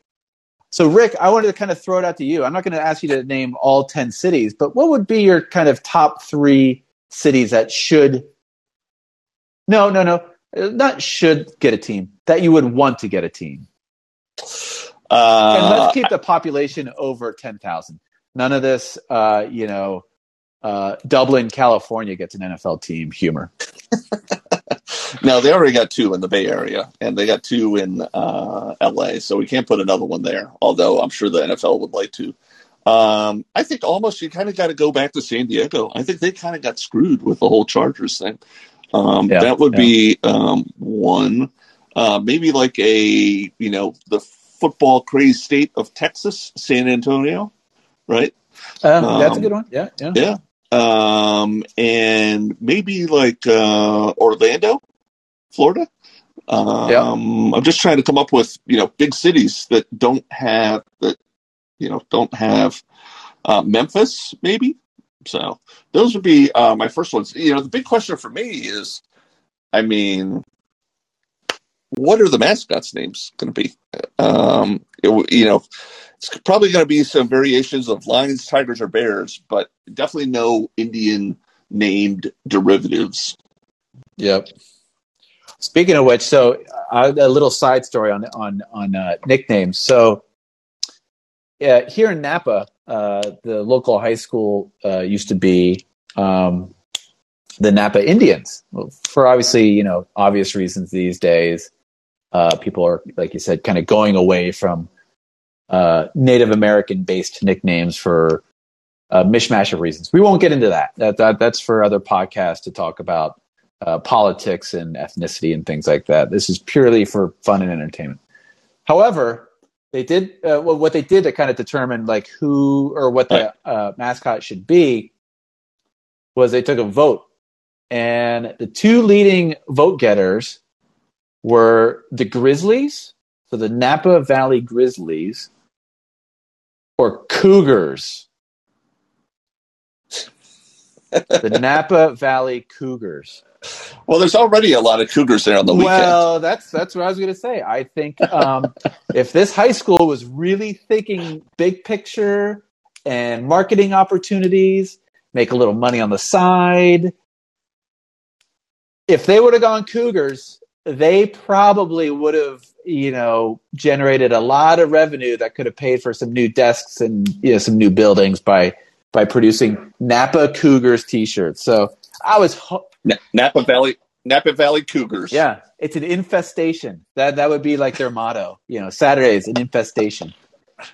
So, Rick, I wanted to kind of throw it out to you. I'm not going to ask you to name all 10 cities, but what would be your kind of top three cities that should, no, no, no, not should get a team, that you would want to get a team? Uh, and let's keep the population over 10,000. None of this, uh, you know, uh, Dublin, California gets an NFL team humor. *laughs* now they already got two in the Bay Area, and they got two in uh, LA, so we can't put another one there. Although I'm sure the NFL would like to. Um, I think almost you kind of got to go back to San Diego. I think they kind of got screwed with the whole Chargers thing. Um, yeah, that would yeah. be um, one. Uh, maybe like a you know the football crazy state of Texas, San Antonio, right? Uh, that's a um, good one. Yeah, yeah, yeah um, and maybe like uh, Orlando, Florida. Um, yeah. I'm just trying to come up with you know big cities that don't have that you know don't have uh, Memphis maybe. So those would be uh, my first ones. You know, the big question for me is, I mean, what are the mascots' names going to be? Um, it, you know, it's probably going to be some variations of lions, tigers, or bears, but definitely no Indian named derivatives. Yep. Speaking of which, so uh, a little side story on on on uh, nicknames. So, yeah, here in Napa, uh, the local high school uh, used to be um, the Napa Indians. Well, for obviously, you know, obvious reasons these days, uh, people are, like you said, kind of going away from uh, Native American based nicknames for a mishmash of reasons. We won't get into that. That, that that's for other podcasts to talk about uh, politics and ethnicity and things like that. This is purely for fun and entertainment. However, they did uh, well, what they did to kind of determine like who or what the uh, mascot should be was they took a vote, and the two leading vote getters were the Grizzlies, so the Napa Valley Grizzlies, or Cougars. *laughs* the Napa Valley Cougars. Well, there's already a lot of Cougars there on the weekend. Well, that's that's what I was going to say. I think um, if this high school was really thinking big picture and marketing opportunities, make a little money on the side, if they would have gone Cougars, they probably would have, you know, generated a lot of revenue that could have paid for some new desks and you know some new buildings by by producing Napa Cougars T-shirts. So I was ho- Napa Valley Napa Valley Cougars. Yeah, it's an infestation. That that would be like their motto. You know, Saturdays an infestation.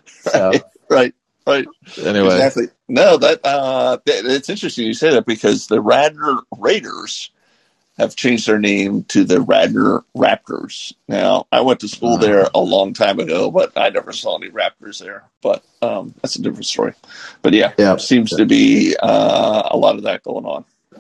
So. Right, right, right. Anyway, exactly. No, that uh, it's interesting you say that because the Radnor Raiders have changed their name to the Radnor Raptors. Now, I went to school uh-huh. there a long time ago, but I never saw any Raptors there. But um, that's a different story. But yeah, yeah seems to be uh, a lot of that going on. Yeah.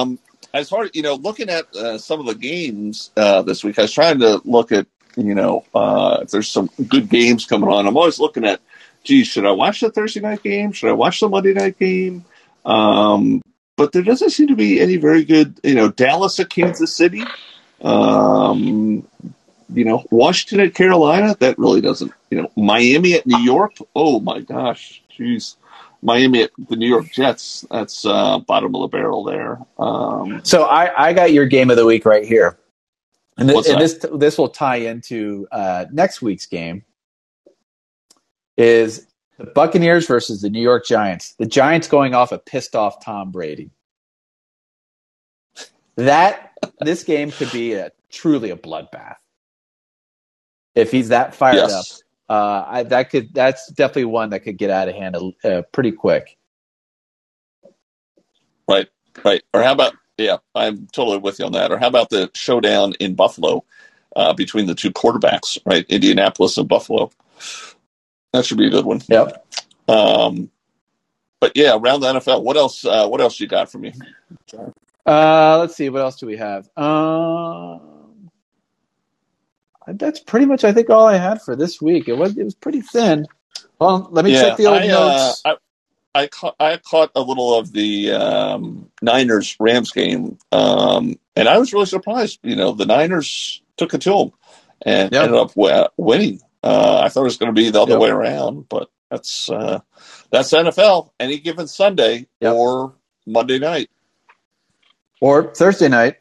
Um, as far as you know, looking at uh, some of the games uh, this week, I was trying to look at you know uh, if there's some good games coming on. I'm always looking at, geez, should I watch the Thursday night game? Should I watch the Monday night game? Um, but there doesn't seem to be any very good, you know, Dallas at Kansas City, um, you know, Washington at Carolina. That really doesn't, you know, Miami at New York. Oh my gosh, jeez. Miami at the New York Jets. That's uh, bottom of the barrel there. Um, so I, I got your game of the week right here, and, th- and this this will tie into uh, next week's game. Is the Buccaneers versus the New York Giants. The Giants going off a pissed off Tom Brady. That this game could be a truly a bloodbath. If he's that fired yes. up, uh, I, that could that's definitely one that could get out of hand uh, pretty quick. Right, right. Or how about Yeah, I'm totally with you on that. Or how about the showdown in Buffalo uh, between the two quarterbacks, right? Indianapolis and Buffalo. That should be a good one. Yep. Um, but yeah, around the NFL, what else? Uh, what else you got for me? Uh, let's see. What else do we have? Um, that's pretty much, I think, all I had for this week. It was it was pretty thin. Well, let me Yeah, check the old I, uh, notes. I, I caught I caught a little of the um, Niners Rams game, um, and I was really surprised. You know, the Niners took it to them and Yep. ended up wi- winning. Uh, I thought it was going to be the other Yep. way around, but that's uh, that's NFL. Any given Sunday Yep. or Monday night or Thursday night,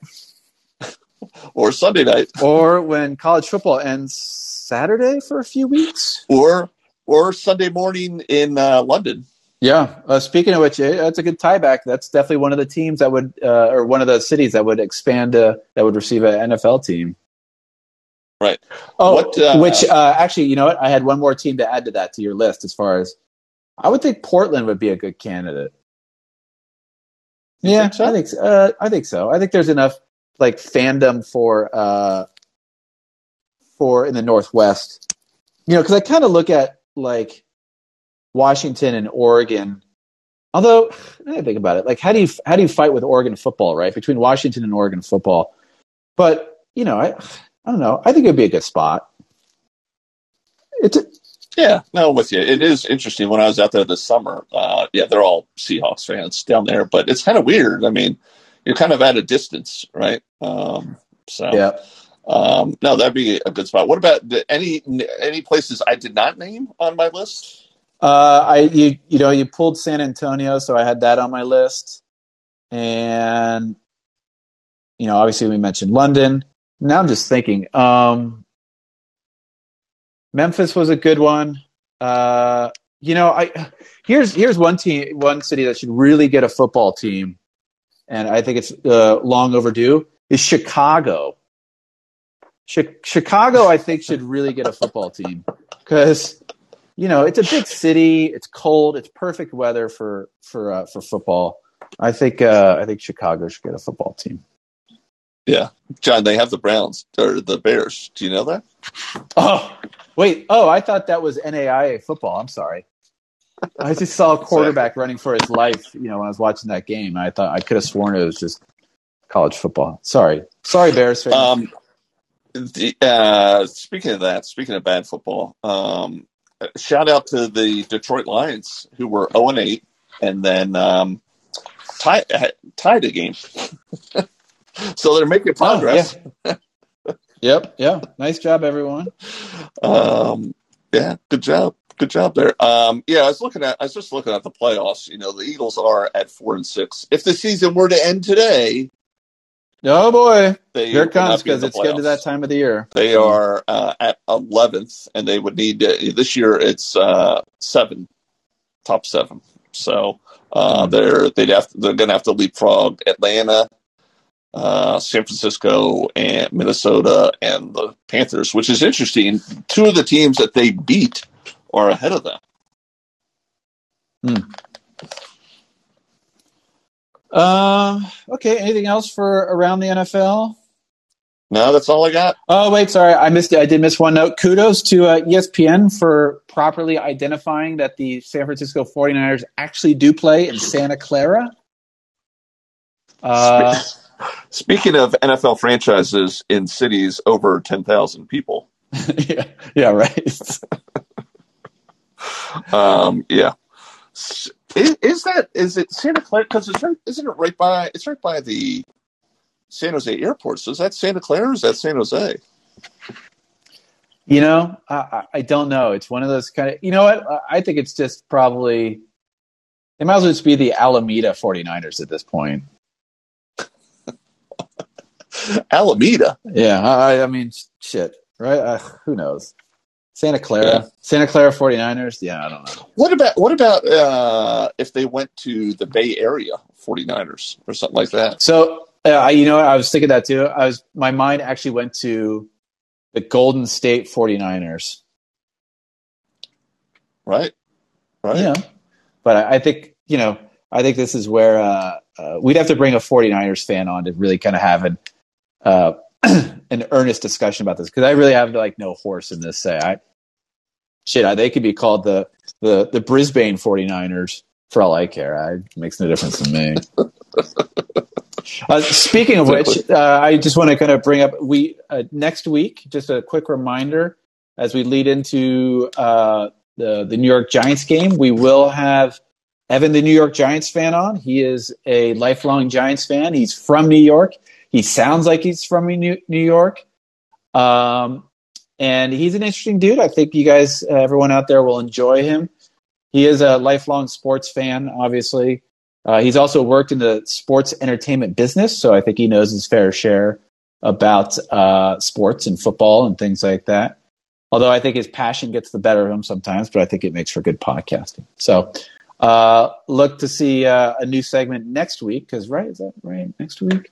*laughs* or Sunday night *laughs* or when college football ends Saturday for a few weeks. or or Sunday morning in uh, London. Yeah. Uh, speaking of which, eh, that's a good tieback. That's definitely one of the teams that would, uh, or one of the cities that would expand, uh, that would receive an NFL team. Right. Oh, What, uh, which uh, actually, you know what? I had one more team to add to that to your list. As far as I would think, Portland would be a good candidate. Yeah, think so? I think so. Uh, I think so. I think there's enough like fandom for uh, for in the Northwest. You know, because I kind of look at like Washington and Oregon. Although I think about it, like how do you how do you fight with Oregon football, right? Between Washington and Oregon football, but you know, I I don't know. I think it'd be a good spot. It's a, Yeah, no, I'm with you. It is interesting. When I was out there this summer, uh, yeah, they're all Seahawks fans down there, but it's kind of weird. I mean, you're kind of at a distance, right? Um, so, yeah. um, no, that'd be a good spot. What about the, any any places I did not name on my list? Uh, I you you know you pulled San Antonio, so I had that on my list, and you know obviously we mentioned London. Now I'm just thinking, um, Memphis was a good one. Uh, you know, I here's here's one team, one city that should really get a football team, and I think it's uh, long overdue. Is Chicago. Chi- Chicago, I think, should really get a football team because you know it's a big city. It's cold. It's perfect weather for for uh, for football. I think uh, I think Chicago should get a football team. Yeah, John, they have the Browns or the Bears. Do you know that? Oh wait, oh I thought that was NAIA football. I'm sorry. I just saw a quarterback running for his life. You know, when I was watching that game, I thought I could have sworn it was just college football. Sorry, sorry, Bears fans. Um, the, uh, speaking of that, speaking of bad football, um, shout out to the Detroit Lions who were zero and eight, and then um, tied tied a game. *laughs* so they're making Oh, progress. *laughs* Yep, yeah. Nice job, everyone. Um, yeah, good job, good job there. Um, yeah, I was looking at, I was just looking at the playoffs. You know, the Eagles are at four and six. If the season were to end today, Oh boy, here it comes because it's getting to that time of the year. They are uh, at eleventh, and they would need to, this year. It's uh, seven, top seven. So uh, Mhm. they're they'd have they're going to have to leapfrog Atlanta, uh, San Francisco, and Minnesota, and the Panthers, which is interesting. Two of the teams that they beat are ahead of them. Um. Okay. Anything else for around the NFL? No, that's all I got. Oh wait, sorry, I missed. I did miss one note. Kudos to uh, ESPN for properly identifying that the San Francisco 49ers actually do play in Santa Clara. Uh, Speaking of NFL franchises in cities over ten thousand people, *laughs* yeah, yeah, right. *laughs* um, yeah. Is, is that is it Santa Clara? Because it's right, isn't it right by it's right by the San Jose airport? So is that Santa Clara or is that San Jose? You know, I, I- don't know. It's one of those kind of. You know what? I- I think it's just probably. It might as well just be the Alameda 49ers at this point. *laughs* Alameda. Yeah, I, I mean, shit, right? Uh, who knows? Santa Clara, Yeah. Santa Clara 49ers. Yeah, I don't know. What about what about uh, if they went to the Bay Area 49ers or something like that? So, uh, you know. I was thinking that too. I was my mind actually went to the Golden State 49ers. Right? Right? Yeah, but I, I think you know I think this is where uh, uh, we'd have to bring a 49ers fan on to really kind of have an uh, *clears throat* an earnest discussion about this because I really have like no horse in this. Say I shit, I, they could be called the the the Brisbane 49ers for all I care. I, it makes no difference to me. *laughs* Uh, speaking of which, uh, I just want to kind of bring up we uh, next week. Just a quick reminder as we lead into uh, the the New York Giants game, we will have Evan, the New York Giants fan, on. He is a lifelong Giants fan. He's from New York. He sounds like he's from New New York, um, and he's an interesting dude. I think you guys, uh, everyone out there, will enjoy him. He is a lifelong sports fan, obviously. Uh, he's also worked in the sports entertainment business, so I think he knows his fair share about uh, sports and football and things like that. Although I think his passion gets the better of him sometimes, but I think it makes for good podcasting. So uh, look to see uh, a new segment next week because right is that right next week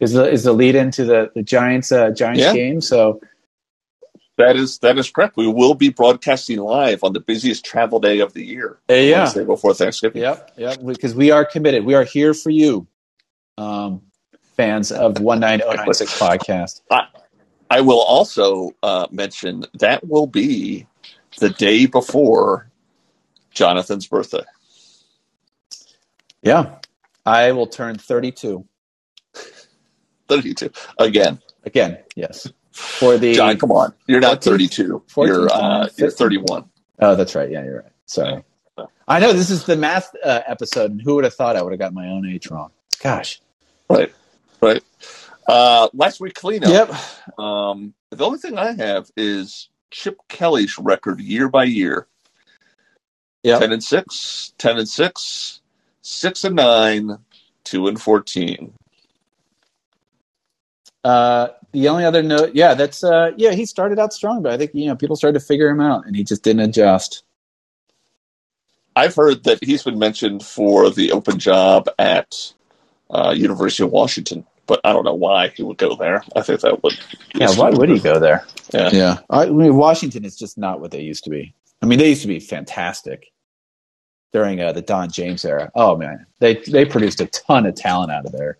is the is the lead into the the Giants uh, Giants Yeah. game. So That is that is correct. We will be broadcasting live on the busiest travel day of the year. yeah, Wednesday before Thanksgiving. Yep, yep. Because we are committed. We are here for you, um, fans of one nine zero nine six podcast. I will also uh, mention that will be the day before Jonathan's birthday. Yeah, I will turn thirty two 32. Again, again. Yes, for the. John, come on. You're not 14th 32. 14th You're, uh, you're 31. Oh, that's right. Yeah, you're right. Sorry. I know this is the math uh, episode, and who would have thought I would have got my own age wrong? Gosh. Right. Right. Uh, last week cleanup. Yep. Um, the only thing I have is Chip Kelly's record year by year. Yep. 10 and 6, 10 and 6, 6 and 9, 2 and 14. Uh, the only other note, yeah, that's uh, yeah, he started out strong, but I think you know people started to figure him out, and he just didn't adjust. I've heard that he's been mentioned for the open job at uh, University of Washington, but I don't know why he would go there. I think that would. Yeah, why would he go there? Yeah. yeah. I mean, Washington is just not what they used to be. I mean, they used to be fantastic during uh, the Don James era. Oh man, they they produced a ton of talent out of there.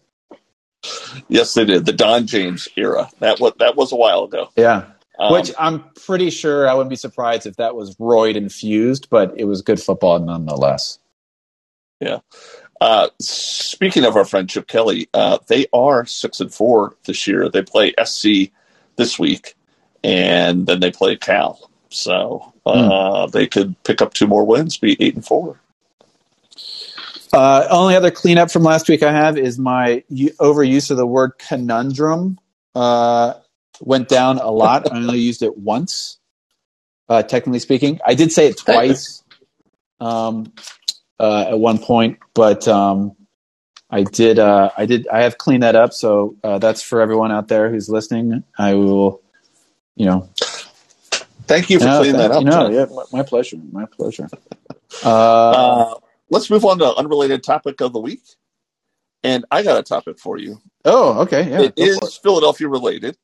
Yes, they did. The Don James era. That was that was a while ago. Yeah, Um, which I'm pretty sure I wouldn't be surprised if that was roid infused, but it was good football nonetheless. Yeah. Uh, speaking of our friend Chip Kelly, uh, they are six and four this year. They play SC this week, and then they play Cal. So uh, they could pick up two more wins, be eight and four. Uh, only other cleanup from last week I have is my u- overuse of the word conundrum. Uh, went down a lot. I only used it once, uh, technically speaking. I did say it twice um, uh, at one point, but um, I did. Uh, I did. I have cleaned that up. So uh, that's for everyone out there who's listening. I will, you know, Thank you for no, cleaning that thank- up. No, John. yeah, my, my pleasure. My pleasure. Let's move on to the unrelated topic of the week. And I got a topic for you. oh, okay. Yeah, it is it. Philadelphia related.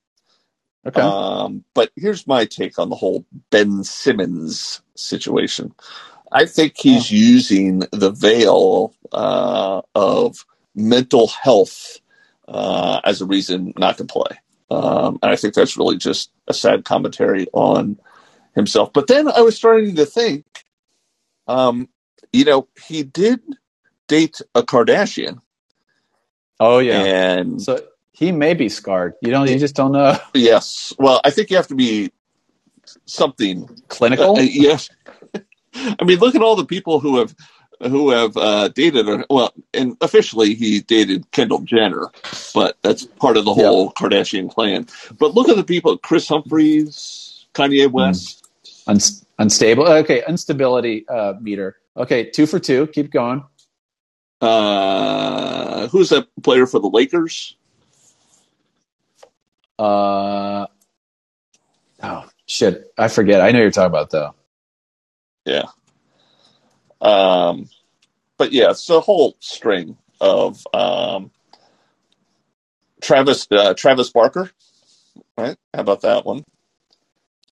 Okay. Um, but here's my take on the whole Ben Simmons situation. I think he's using the veil uh, of mental health uh, as a reason not to play. Um, and I think that's really just a sad commentary on himself. But then I was starting to think, um, you know, he did date a Kardashian, oh yeah. and So he may be scarred. You don't. You just don't know. *laughs* yes, well, I think you have to be something Clinical. Uh, yes. I mean, look at all the people who have who have uh, dated her. Well, and officially he dated Kendall Jenner, but that's part of the whole Kardashian clan. But look at the people: Kris Humphries, Kanye West. Unst- unstable. Okay, instability uh, meter. Okay, two for two. Keep going. Uh, who's that player for the Lakers? Uh, oh shit! I forget. I know you're talking about though. Yeah. Um, but yeah, it's a whole string of um, Travis uh, Travis Barker. Right? How about that one?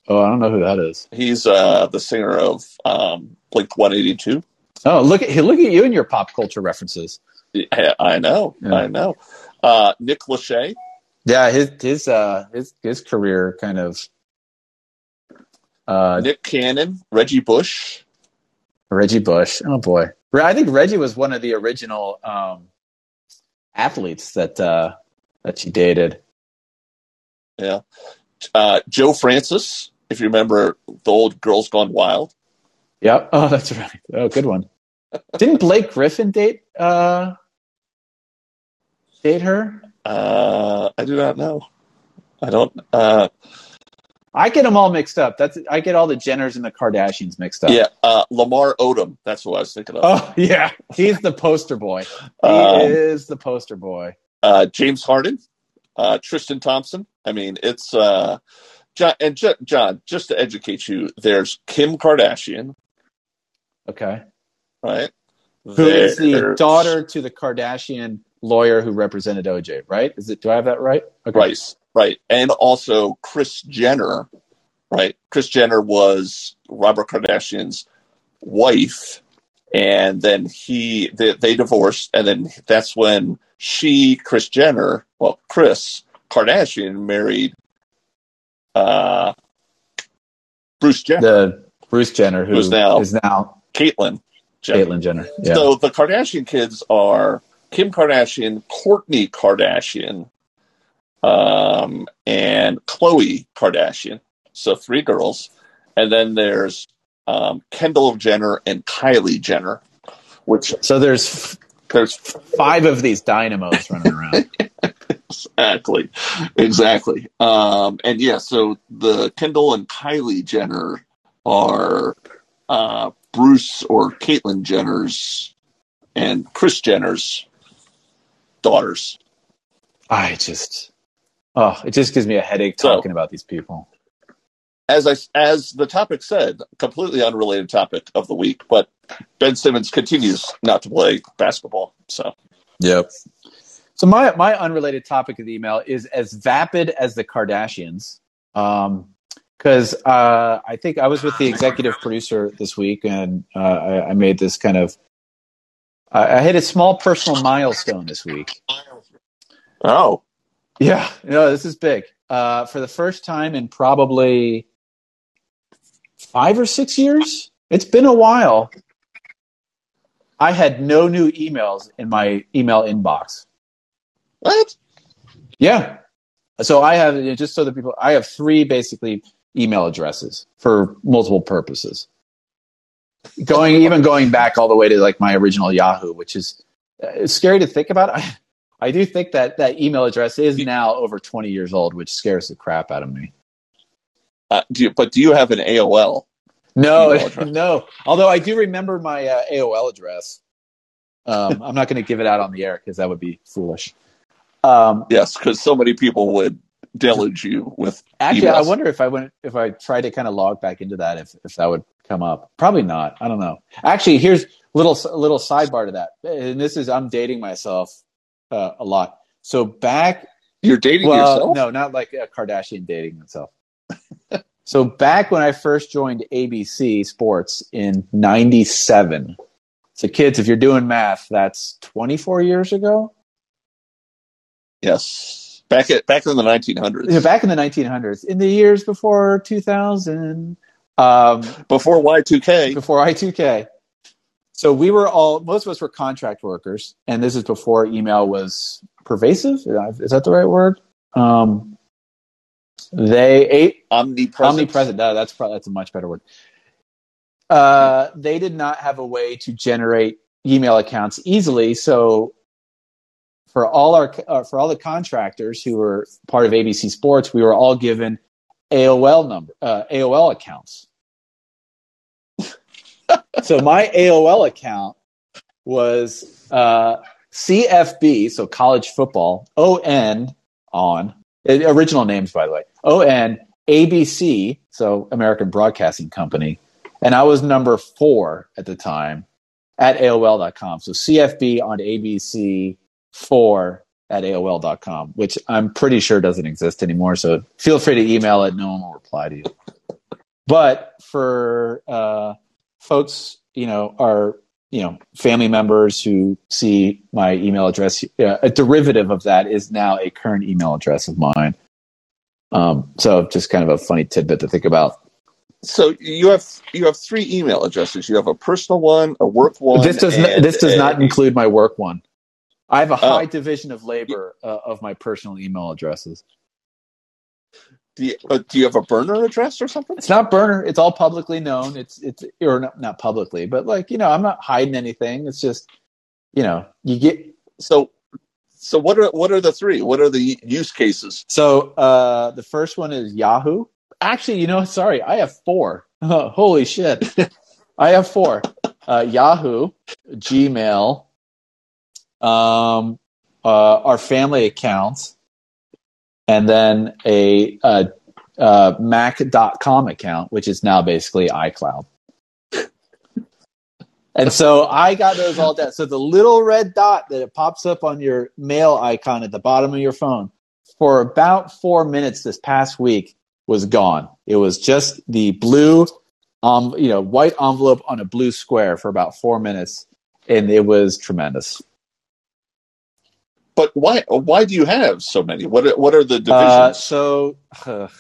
Oh, I don't know who that is. He's uh, the singer of um, Blink 182. Oh, look at look at you and your pop culture references. Yeah, I know, Yeah. I know. Uh, Nick Lachey, Yeah, his his uh his his career kind of uh Nick Cannon, Reggie Bush. Reggie Bush. Oh boy. I think Reggie was one of the original um athletes that uh that she dated. Yeah. Uh, Joe Francis, if you remember the old Girls Gone Wild. Yeah. *laughs* Oh, that's right. Oh, good one. *laughs* Didn't Blake Griffin date uh date her? Uh, I do not know. I don't. Uh, I get them all mixed up. That's I get all the Jenners and the Kardashians mixed up. yeah, uh, Lamar Odom. That's what I was thinking of. Oh yeah, he's the poster boy. He Um, is the poster boy. uh, James Harden, uh, Tristan Thompson. I mean, it's uh, John and J- John. Just to educate you, there's Kim Kardashian, Okay. right? Who is the daughter to the Kardashian lawyer who represented OJ? Right? Is it? Do I have that right? Okay. Right, right, and also Kris Jenner, right? Kris Jenner was Robert Kardashian's wife, and then he they, they divorced, and then that's when she, Kris Jenner, well, Kris Kardashian married uh, Bruce Jenner, The Bruce Jenner, who Who's now- is now Caitlyn Jenner. Caitlyn Jenner. Yeah. So the Kardashian kids are Kim Kardashian, Kourtney Kardashian, um, and Khloe Kardashian. So three girls, and then there's um, Kendall Jenner and Kylie Jenner, which so there's there's five of these dynamos running around. *laughs* exactly, exactly, um, and yeah. So the Kendall and Kylie Jenner are uh, Bruce or Caitlyn Jenner's and Kris Jenner's daughters. I just, oh, it just gives me a headache So- talking about these people. as I as the topic said, completely unrelated topic of the week, but Ben Simmons continues not to play basketball. So Yep. So my my unrelated topic of the email is as vapid as the Kardashians. Um, because uh, I think I was with the executive producer this week, and uh, I, I made this kind of. I, I hit a small personal milestone this week. oh, Yeah, no, this is big. Uh, for the first time in probably five or six years, it's been a while. I had no new emails in my email inbox. What? Yeah. So I have just so that people, I have three basically email addresses for multiple purposes. Going even going back all the way to like my original Yahoo, which is uh, scary to think about. *laughs* I, I do think that that email address is now over 20 years old, which scares the crap out of me. Uh, do you, but do you have an AOL? No, *laughs* no. Although I do remember my uh, AOL address. Um, I'm not going to give it out on the air because that would be foolish. Um, Yes, because so many people would deluge you with. Actually, I wonder if I went if I tried to kind of log back into that if if that would come up. Probably not. I don't know. Actually, here's little a little sidebar to that, and this is I'm dating myself uh, a lot. So back, You're dating well, yourself. no, not like a Kardashian dating himself. *laughs* so back when I first joined ABC Sports in '97. So kids, if you're doing math, that's 24 years ago. Yes, back at back in the 1900s, You know, back in the 1900s, in the years before 2000. Um, before Y2K. before I2K. So we were all, most of us were contract workers, and this is before email was pervasive. Is that the right word? Um, they ate Omnipresent. omnipresent. No, that's probably that's a much better word. Uh, they did not have a way to generate email accounts easily, so for all our uh, for all the contractors who were part of ABC Sports, we were all given AOL number uh, AOL accounts. *laughs* so my AOL account was uh, CFB, so college football, ON on original names by the way, ON ABC, so American Broadcasting Company, and I was number four at the time at AOL.com. So CFB on ABC four at AOL.com, which I'm pretty sure doesn't exist anymore. So feel free to email it. No one will reply to you. But for uh, folks, you know, our you know, family members who see my email address, uh, a derivative of that is now a current email address of mine. Um, so just kind of a funny tidbit to think about. So you have you have three email addresses. You have a personal one, a work one. This does not, this does a- not include my work one. I have a high Oh. division of labor uh, of my personal email addresses. Do you, uh, do you have a burner address or something? It's not burner. It's all publicly known. It's it's or not, not publicly, but like you know, I'm not hiding anything. It's just you know, you get So, so what are what are the three? What are the use cases? so uh the first one is Yahoo. Actually, you know, sorry, I have four. *laughs* Holy shit, *laughs* I have four. Uh, Yahoo, Gmail, um, uh, our family accounts, and then a uh, uh, Mac.com account, which is now basically iCloud. *laughs* And so I got those all down. So the little red dot that it pops up on your mail icon at the bottom of your phone for about four minutes this past week was gone. It was just the blue, um, you know, white envelope on a blue square for about four minutes, and it was tremendous. But why why do you have so many? What are, what are the divisions? Uh, so, ugh.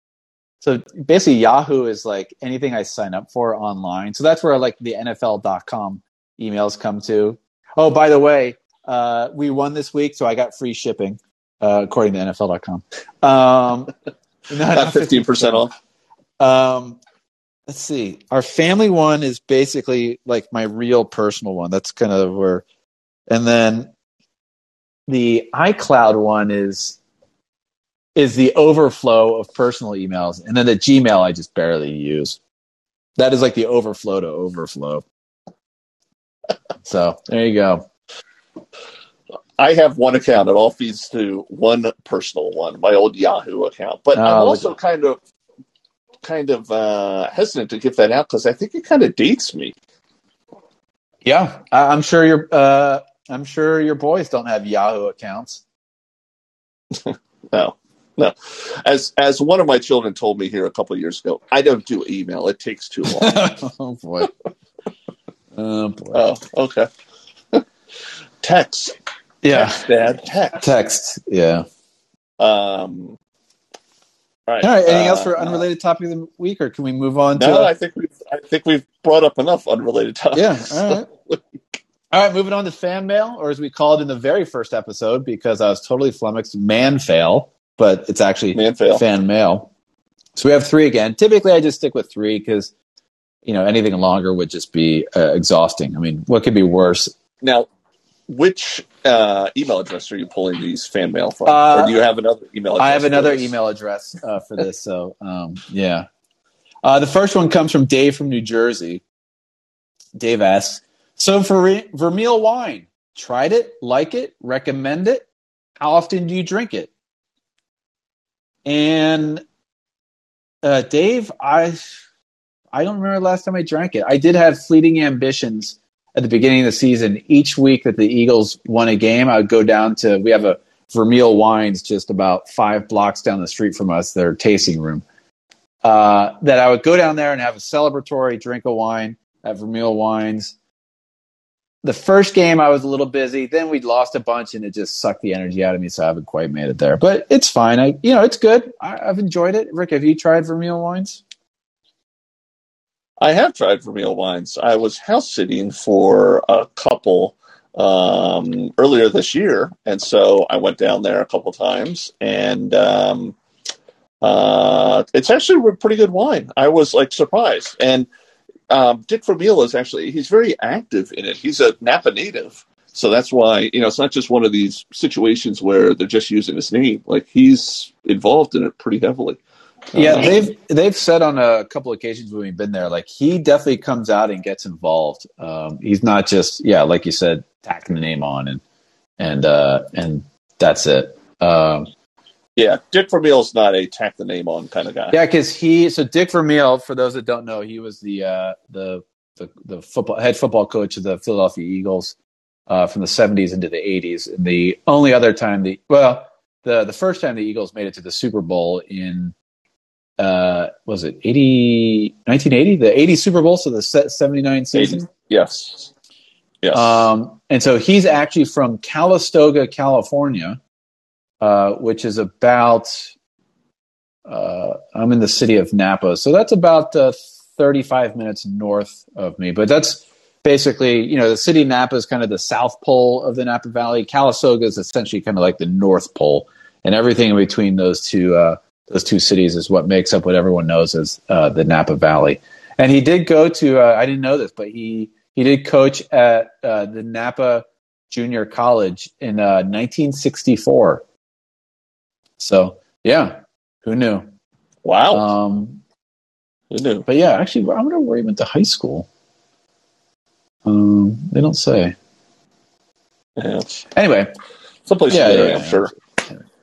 *sighs* so basically, Yahoo is like anything I sign up for online. So that's where like the NFL.com emails come to. Oh, by the way, uh, we won this week, so I got free shipping, uh, according to NFL.com. Um, *laughs* not fifteen percent off. Um, let's see. Our family one is basically like my real personal one. That's kind of where, and then the iCloud one is is the overflow of personal emails, and then the Gmail I just barely use. That is like the overflow to overflow. So there you go. I have one account. It all feeds to one personal one, my old Yahoo account. But I'm Oh, also kind of kind of uh, hesitant to give that out because I think it kind of dates me. Yeah, I, I'm sure your uh, I'm sure your boys don't have Yahoo accounts. *laughs* No, no. As as one of my children told me here a couple of years ago, I don't do email. It takes too long. *laughs* oh boy. Oh boy. oh, okay. *laughs* Text, yeah. text, Dad, text. Text. Yeah. Um. All right. All right. Anything uh, else for unrelated topic of the week, or can we move on to? No, uh, I think we've I think we've brought up enough unrelated topics. yeah. All right. All right. Moving on to fan mail, or as we called in the very first episode, because I was totally flummoxed, man fail, but it's actually Man fail. fan mail. So we have three again. Typically, I just stick with three because you know anything longer would just be uh, exhausting. I mean, what could be worse? Now, which uh, email address are you pulling these fan mail from? Uh, or do you have another email address? I have another email address uh, for *laughs* this. So, um, yeah. Uh, the first one comes from Dave from New Jersey. Dave asks, so for re- Vermeil wine, tried it, like it, recommend it? How often do you drink it? And uh, Dave, I I don't remember the last time I drank it. I did have fleeting ambitions at the beginning of the season. Each week that the Eagles won a game, I would go down to we have a Vermeil Wines just about five blocks down the street from us, their tasting room. Uh, that I would go down there and have a celebratory drink of wine at Vermeil Wines. The first game I was a little busy. Then we'd lost a bunch, and it just sucked the energy out of me. So I haven't quite made it there, but it's fine. I, you know, it's good. I, I've enjoyed it. Rick, have you tried Vermeil Wines? I have tried Vermeil wines. I was house sitting for a couple um, earlier this year, and so I went down there a couple times, and um, uh, it's actually a pretty good wine. I was like surprised, and um, Dick Vermeil is actually he's very active in it. He's a Napa native. So that's why, you know, it's not just one of these situations where they're just using his name. Like he's involved in it pretty heavily. Yeah, Uh, they've they've said on a couple occasions when we've been there, like he definitely comes out and gets involved. Um, he's not just yeah, like you said, tacking the name on and and uh, and that's it. Um, Yeah, Dick Vermeil's not a tack the name on kind of guy. yeah, because he so Dick Vermeil, for those that don't know, he was the uh, the, the the football head football coach of the Philadelphia Eagles uh, from the '70s into the '80s. And the only other time the well, the the first time the Eagles made it to the Super Bowl in uh was it 80 1980 the 80 super bowl so the 79 season Yes. Yes. Um, and so he's actually from Calistoga, California, uh, which is about, uh, I'm in the city of Napa. So that's about uh, 35 minutes north of me. But that's basically, you know, the city of Napa is kind of the south pole of the Napa Valley. Calistoga is essentially kind of like the north pole. And everything in between those two, uh, those two cities is what makes up what everyone knows as uh, the Napa Valley. And he did go to, uh, I didn't know this, but he, he did coach at uh, the Napa Junior College in uh, 1964. So yeah, who knew? wow. Um, Who knew? but yeah, actually, I wonder where he went to high school. Um, they don't say. Yeah. Anyway, Someplace Yeah, there, yeah, I'm yeah. sure.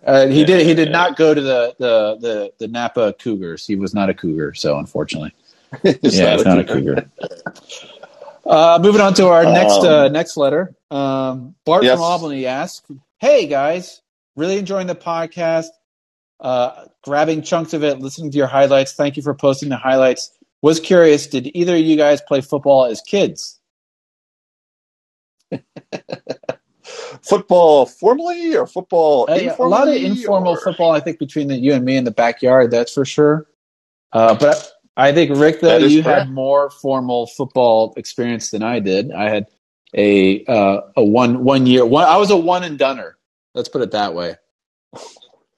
uh, he Yeah, did. He did not go to the, the the the Napa Cougars. He was not a Cougar, so unfortunately, *laughs* yeah, not it's not a Cougar. Uh, moving on to our next uh, next letter. Um, Bart Yes. from Albany asks, "Hey guys, really enjoying the podcast. Uh, grabbing chunks of it, listening to your highlights. Thank you for posting the highlights. Was curious, did either of you guys play football as kids? *laughs* Football formally or football Uh, yeah, a lot of informal or- football, I think, between the, you and me in the backyard. That's for sure. Uh, but I think Rick, though, you correct. had more formal football experience than I did. I had a uh, a one one year. One, I was a one and doneer. Let's put it that way.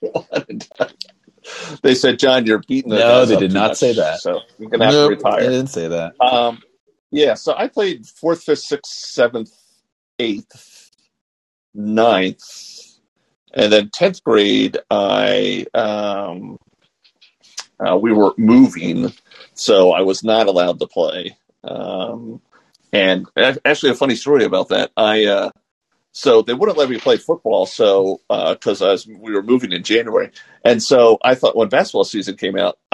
*laughs* they said, John, you're beating the No, guys they up did not much, say that. So you're going to have Nope, to retire. They didn't say that. Um, yeah, so I played fourth, fifth, sixth, seventh, eighth, ninth, and then tenth grade. I um, uh, we were moving, so I was not allowed to play. Um, and actually, a funny story about that. I uh, so they wouldn't let me play football, so uh, because was we were moving in January, and so I thought when basketball season came out. *laughs*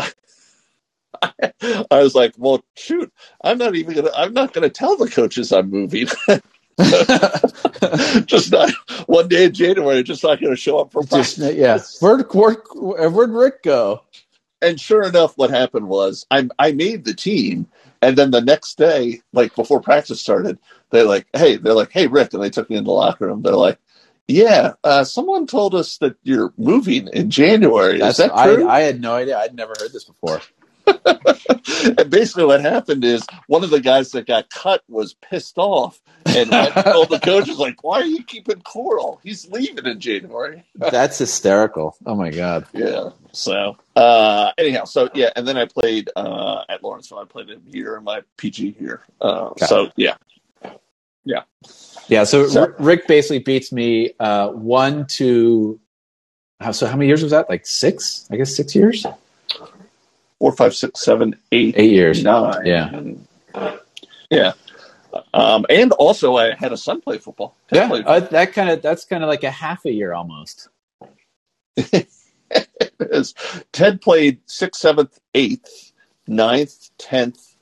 I was like, "Well, shoot, I'm not even gonna. I'm not gonna tell the coaches I'm moving. *laughs* just not one day in January. Just not gonna show up for Just practice." yeah. Where'd, where'd, where'd Rick go? And sure enough, what happened was I I made the team, and then the next day, like before practice started, they're like, "Hey," they're like, "Hey, Rick," and they took me in the locker room. They're like, "Yeah, uh, someone told us that you're moving in January. That's Is that I, true?" I had no idea. I'd never heard this before. *laughs* and basically what happened is one of the guys that got cut was pissed off and went told the coach was like, Why are you keeping Coral? He's leaving in January. *laughs* That's hysterical. Oh my god. Yeah. So uh anyhow, so yeah, and then I played uh at Lawrenceville. I played a year in my PG here. Uh Got so yeah. Yeah, so, So- Rick basically beats me uh, one to. How, so how many years was that? Like six? I guess six years. Four, five, six, seven, eight, Eight years. nine. Yeah. Yeah. Um, and also I had a son play football. Yeah, played uh, that kind of that's kind of like a half a year almost. *laughs* is Ted played sixth, seventh, eighth, ninth, tenth,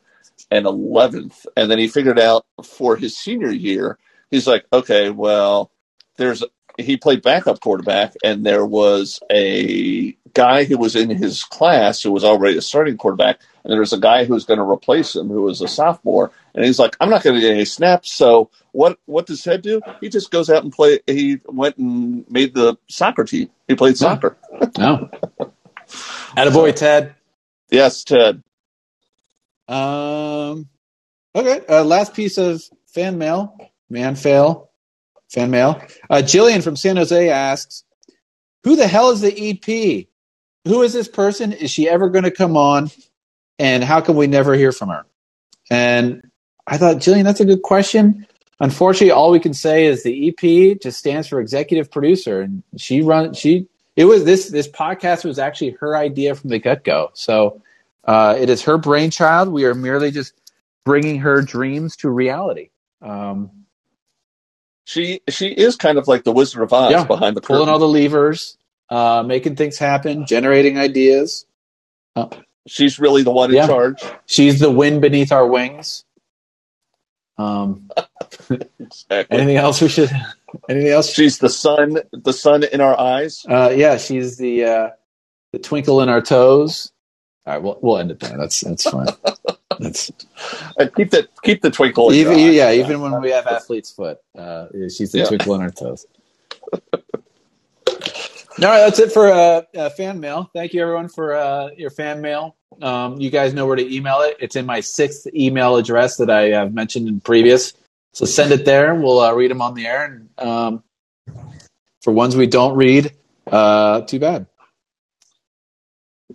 and eleventh, and then he figured out for his senior year, he's like, okay, well, there's he played backup quarterback, and there was a guy who was in his class who was already a starting quarterback, and there was a guy who was going to replace him who was a sophomore, and he's like, I'm not going to get any snaps, so what? What does Ted do? He just goes out and play. He went and made the soccer team. He played soccer. No. *laughs* Attaboy, Ted. Yes, Ted. Um, okay. Uh, last piece of fan mail, man fail, fan mail. Uh, Jillian from San Jose asks, "Who the hell is the EP? Who is this person? Is she ever going to come on? And how can we never hear from her?" And I thought, Jillian, that's a good question. Unfortunately, all we can say is the EP just stands for executive producer, and she run she. It was this this podcast was actually her idea from the get go. So uh, it is her brainchild. We are merely just bringing her dreams to reality. Um, She she is kind of like the Wizard of Oz Yeah, behind the curtain. pulling all the levers, uh, making things happen, generating ideas. She's really the one in Yeah. charge. She's the wind beneath our wings. Um, Exactly. anything else we should? Anything else? She's the sun, the sun in our eyes. Uh, yeah, she's the uh, the twinkle in our toes. All right, we'll we'll end it there. That's that's fine. *laughs* That's And keep that keep the twinkle. even eye. yeah, even when we have athlete's foot, uh, she's the Yeah. twinkle in her toes. *laughs* All right, that's it for uh, uh, fan mail. Thank you, everyone, for uh, your fan mail. Um, you guys know where to email it. It's in my sixth email address that I have mentioned in previous. So send it there. We'll uh, read them on the air. And um, for ones we don't read, uh, too bad.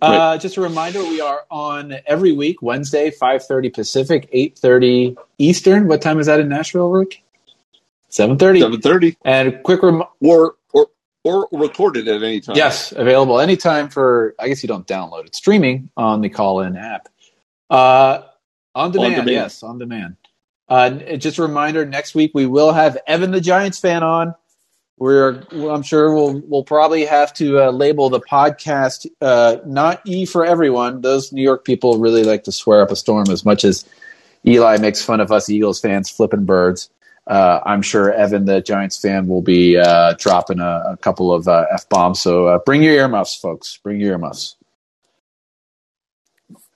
Uh, just a reminder, we are on every week, Wednesday, 5.30 Pacific, 8.30 Eastern. What time is that in Nashville, Rick? 7.30. seven thirty And a quick rem- or or or recorded at any time. Yes, available anytime for. I guess you don't download it. Streaming on the Callin app. Uh, on demand, demand. yes, on demand. Uh, just a reminder: next week we will have Evan the Giants fan on. We're, I'm sure we'll we'll probably have to uh, label the podcast uh, not E for everyone. Those New York people really like to swear up a storm as much as Eli makes fun of us Eagles fans flipping birds. Uh, I'm sure Evan, the Giants fan, will be uh, dropping a, a couple of uh, f bombs. So uh, bring your earmuffs, folks. Bring your earmuffs.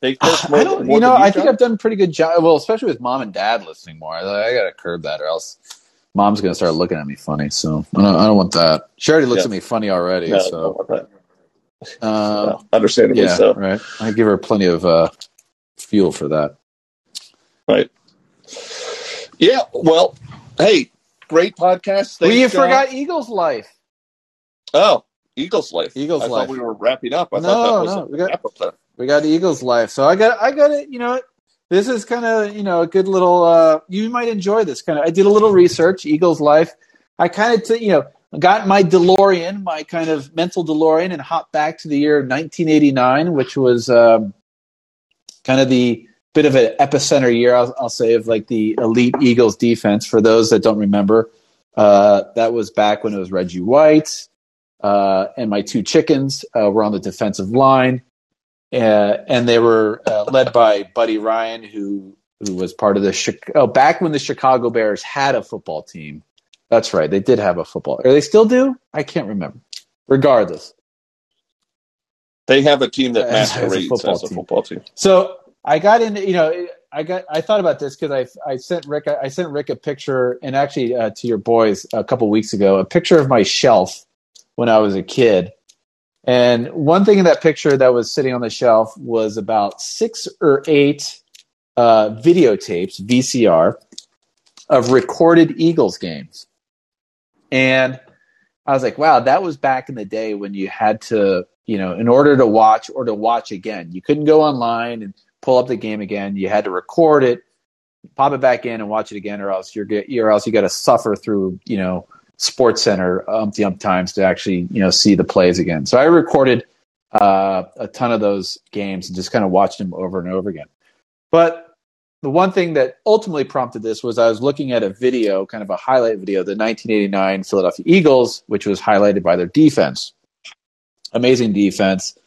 They more, *sighs* I don't, you know, I think I've done a pretty good job. Well, especially with mom and dad listening more. I, I got to curb that, or else mom's going to start looking at me funny. So I don't, I don't want that. She already looks Yeah. at me funny already. No, so don't want that. uh, No, understandably yeah, so. right. I give her plenty of uh, fuel for that. Right. Yeah. Well, hey, great podcast. Thanks, we John. forgot Eagles life. Oh, Eagles life. Eagles I life. thought we were wrapping up. I No, thought that was no, a we got- wrap up there. We got Eagles life. So I got I got it, you know, this is kind of, you know, a good little uh you might enjoy this kind of I did a little research, Eagles life. I kind of t- you know, got my DeLorean, my kind of mental DeLorean and hopped back to the year 1989, which was um kind of the bit of an epicenter year I'll, I'll say of like the elite Eagles defense for those that don't remember. Uh that was back when it was Reggie White uh and my two chickens uh, were on the defensive line uh, and they were uh, led by Buddy Ryan, who who was part of the Chi- oh, back when the Chicago Bears had a football team. That's right, they did have a football. Or they still do? I can't remember. Regardless, They have a team that As- as a masquerades football as a team. football team. so I got into you know I got I thought about this because I I sent Rick I sent Rick a picture and actually uh, to your boys a couple weeks ago a picture of my shelf when I was a kid. And one thing in that picture that was sitting on the shelf was about six or eight uh, videotapes, VCR, of recorded Eagles games. And I was like, wow, that was back in the day when you had to, you know, in order to watch or to watch again, you couldn't go online and pull up the game again. You had to record it, pop it back in, and watch it again, or else you're or else you got to suffer through, you know, Sports Center umpty ump times to actually, you know, see the plays again. So I recorded uh, a ton of those games and just kind of watched them over and over again. But the one thing that ultimately prompted this was I was looking at a video, kind of a highlight video, the 1989 Philadelphia Eagles, which was highlighted by their defense. Amazing defense.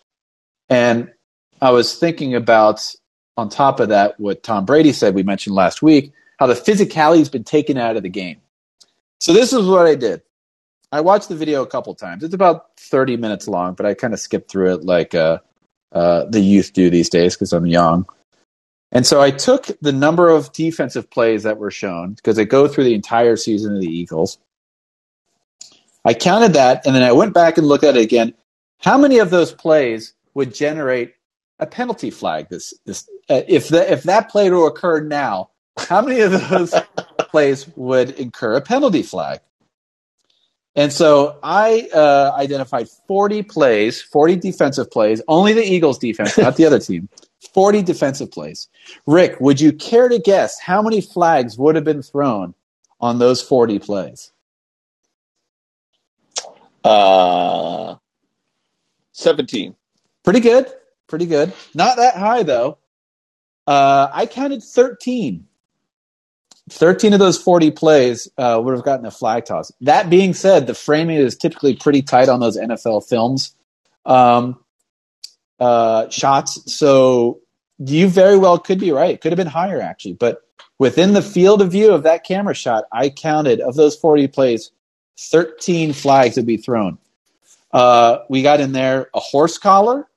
And I was thinking about, on top of that, what Tom Brady said we mentioned last week, how the physicality has been taken out of the game. So this is what I did. I watched the video a couple times. It's about 30 minutes long, but I kind of skipped through it like uh, uh, the youth do these days because I'm young. And so I took the number of defensive plays that were shown because they go through the entire season of the Eagles. I counted that, and then I went back and looked at it again. How many of those plays would generate a penalty flag? This, this, uh, if the, if that play to occur now, how many of those plays would incur a penalty flag? And so I uh, identified 40 plays, 40 defensive plays, only the Eagles defense, not the other team. 40 defensive plays. Rick, would you care to guess how many flags would have been thrown on those 40 plays? Uh, 17. Pretty good. Pretty good. Not that high, though. Uh, I counted 13. 13 of those 40 plays uh, would have gotten a flag toss. That being said, the framing is typically pretty tight on those NFL films um, uh, shots. So you very well could be right. It could have been higher, actually. But within the field of view of that camera shot, I counted of those 40 plays, 13 flags would be thrown. Uh, we got in there a horse collar,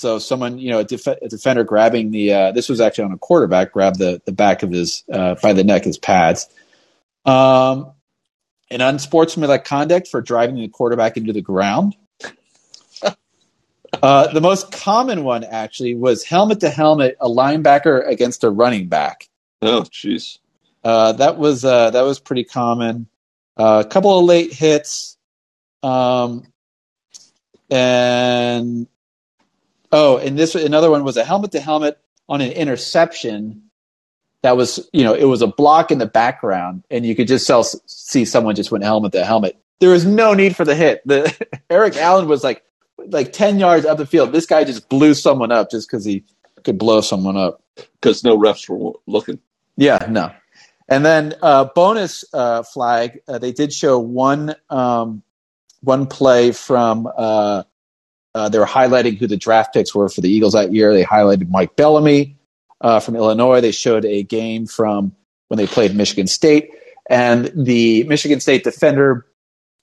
So someone, you know, a, def- a defender grabbing the uh, this was actually on a quarterback, grabbed the the back of his uh, by the neck his pads. Um, an unsportsmanlike conduct for driving the quarterback into the ground. *laughs* Uh, the most common one actually was helmet to helmet, a linebacker against a running back. Oh, jeez. Uh, that was uh, that was pretty common. Uh, a couple of late hits, um, and oh, and this another one was a helmet to helmet on an interception. That was you know it was a block in the background, and you could just sell, see someone just went helmet to helmet. There was no need for the hit. The *laughs* Eric Allen was like like ten yards up the field. This guy just blew someone up just because he could blow someone up. Because no refs were looking. Yeah, no. And then uh, bonus uh, flag, uh, they did show one um, one play from. Uh, uh, they were highlighting who the draft picks were for the Eagles that year. They highlighted Mike Bellamy uh, from Illinois. They showed a game from when they played Michigan State, and the Michigan State defender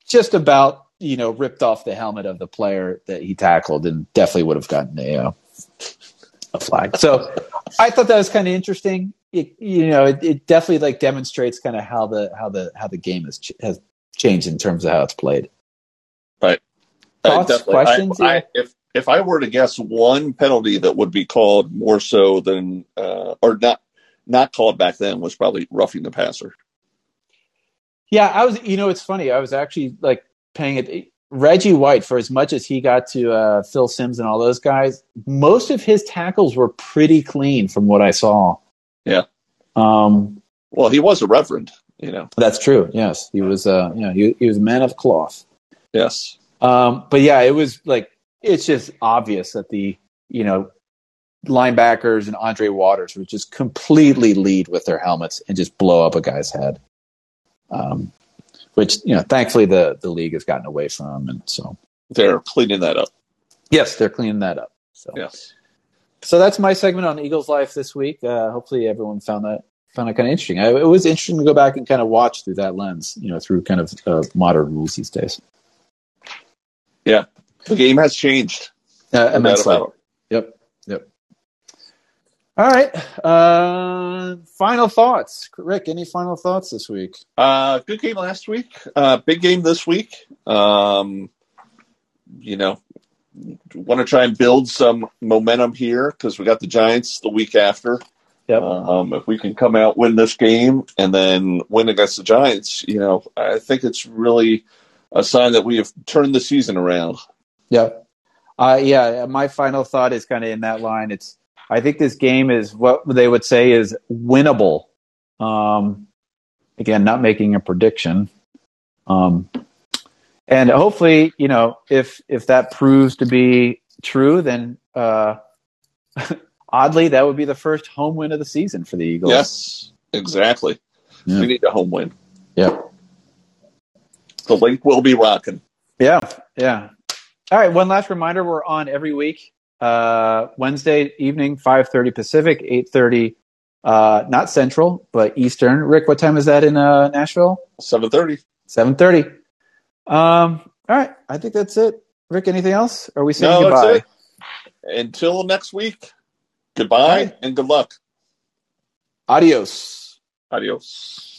just about you know ripped off the helmet of the player that he tackled, and definitely would have gotten a a flag. So I thought that was kind of interesting it, you know, it, it, definitely like demonstrates kind of how the how the how the game has ch- has changed in terms of how it's played. Thoughts, questions? I, I, if if I were to guess one penalty that would be called more so than uh, or not not called back then was probably roughing the passer. Yeah, I was. You know, it's funny. I was actually like paying it. Reggie White, for as much as he got to uh, Phil Simms and all those guys, most of his tackles were pretty clean from what I saw. Yeah. Um, well, he was a reverend, you know. That's true. Yes, he was. Uh, you know, he, he was a man of cloth. Yes. Um, but yeah, it was like it's just obvious that the you know linebackers and Andre Waters would just completely lead with their helmets and just blow up a guy's head. Um, which you know, thankfully the the league has gotten away from, and so they're cleaning that up. Yes, they're cleaning that up. So yes. So that's my segment on Eagles life this week. Uh, hopefully, everyone found that found it kind of interesting. I, it was interesting to go back and kind of watch through that lens, you know, through kind of uh, modern rules these days. Yeah, the game has changed uh, immensely. Yep, yep. All right. Uh, final thoughts, Rick. Any final thoughts this week? Uh, good game last week. Uh, big game this week. Um, you know, want to try and build some momentum here because we got the Giants the week after. Yep. Um, if we can come out win this game and then win against the Giants, you know, I think it's really a sign that we have turned the season around. Yep. Uh, yeah. My final thought is kind of in that line. It's I think this game is what they would say is winnable. Um, again, not making a prediction. Um, and hopefully, you know, if if that proves to be true, then uh, *laughs* oddly, that would be the first home win of the season for the Eagles. Yes, exactly. Yeah. We need a home win. Yeah. The Linc will be rocking. Yeah, yeah. All right. One last reminder: we're on every week, uh, Wednesday evening, five thirty Pacific, eight thirty, uh, not Central, but Eastern. Rick, what time is that in uh, Nashville? Seven thirty. Seven thirty. Um, all right. I think that's it. Rick, anything else? Are we saying no, goodbye? Until next week, goodbye right. and good luck. Adios. Adios.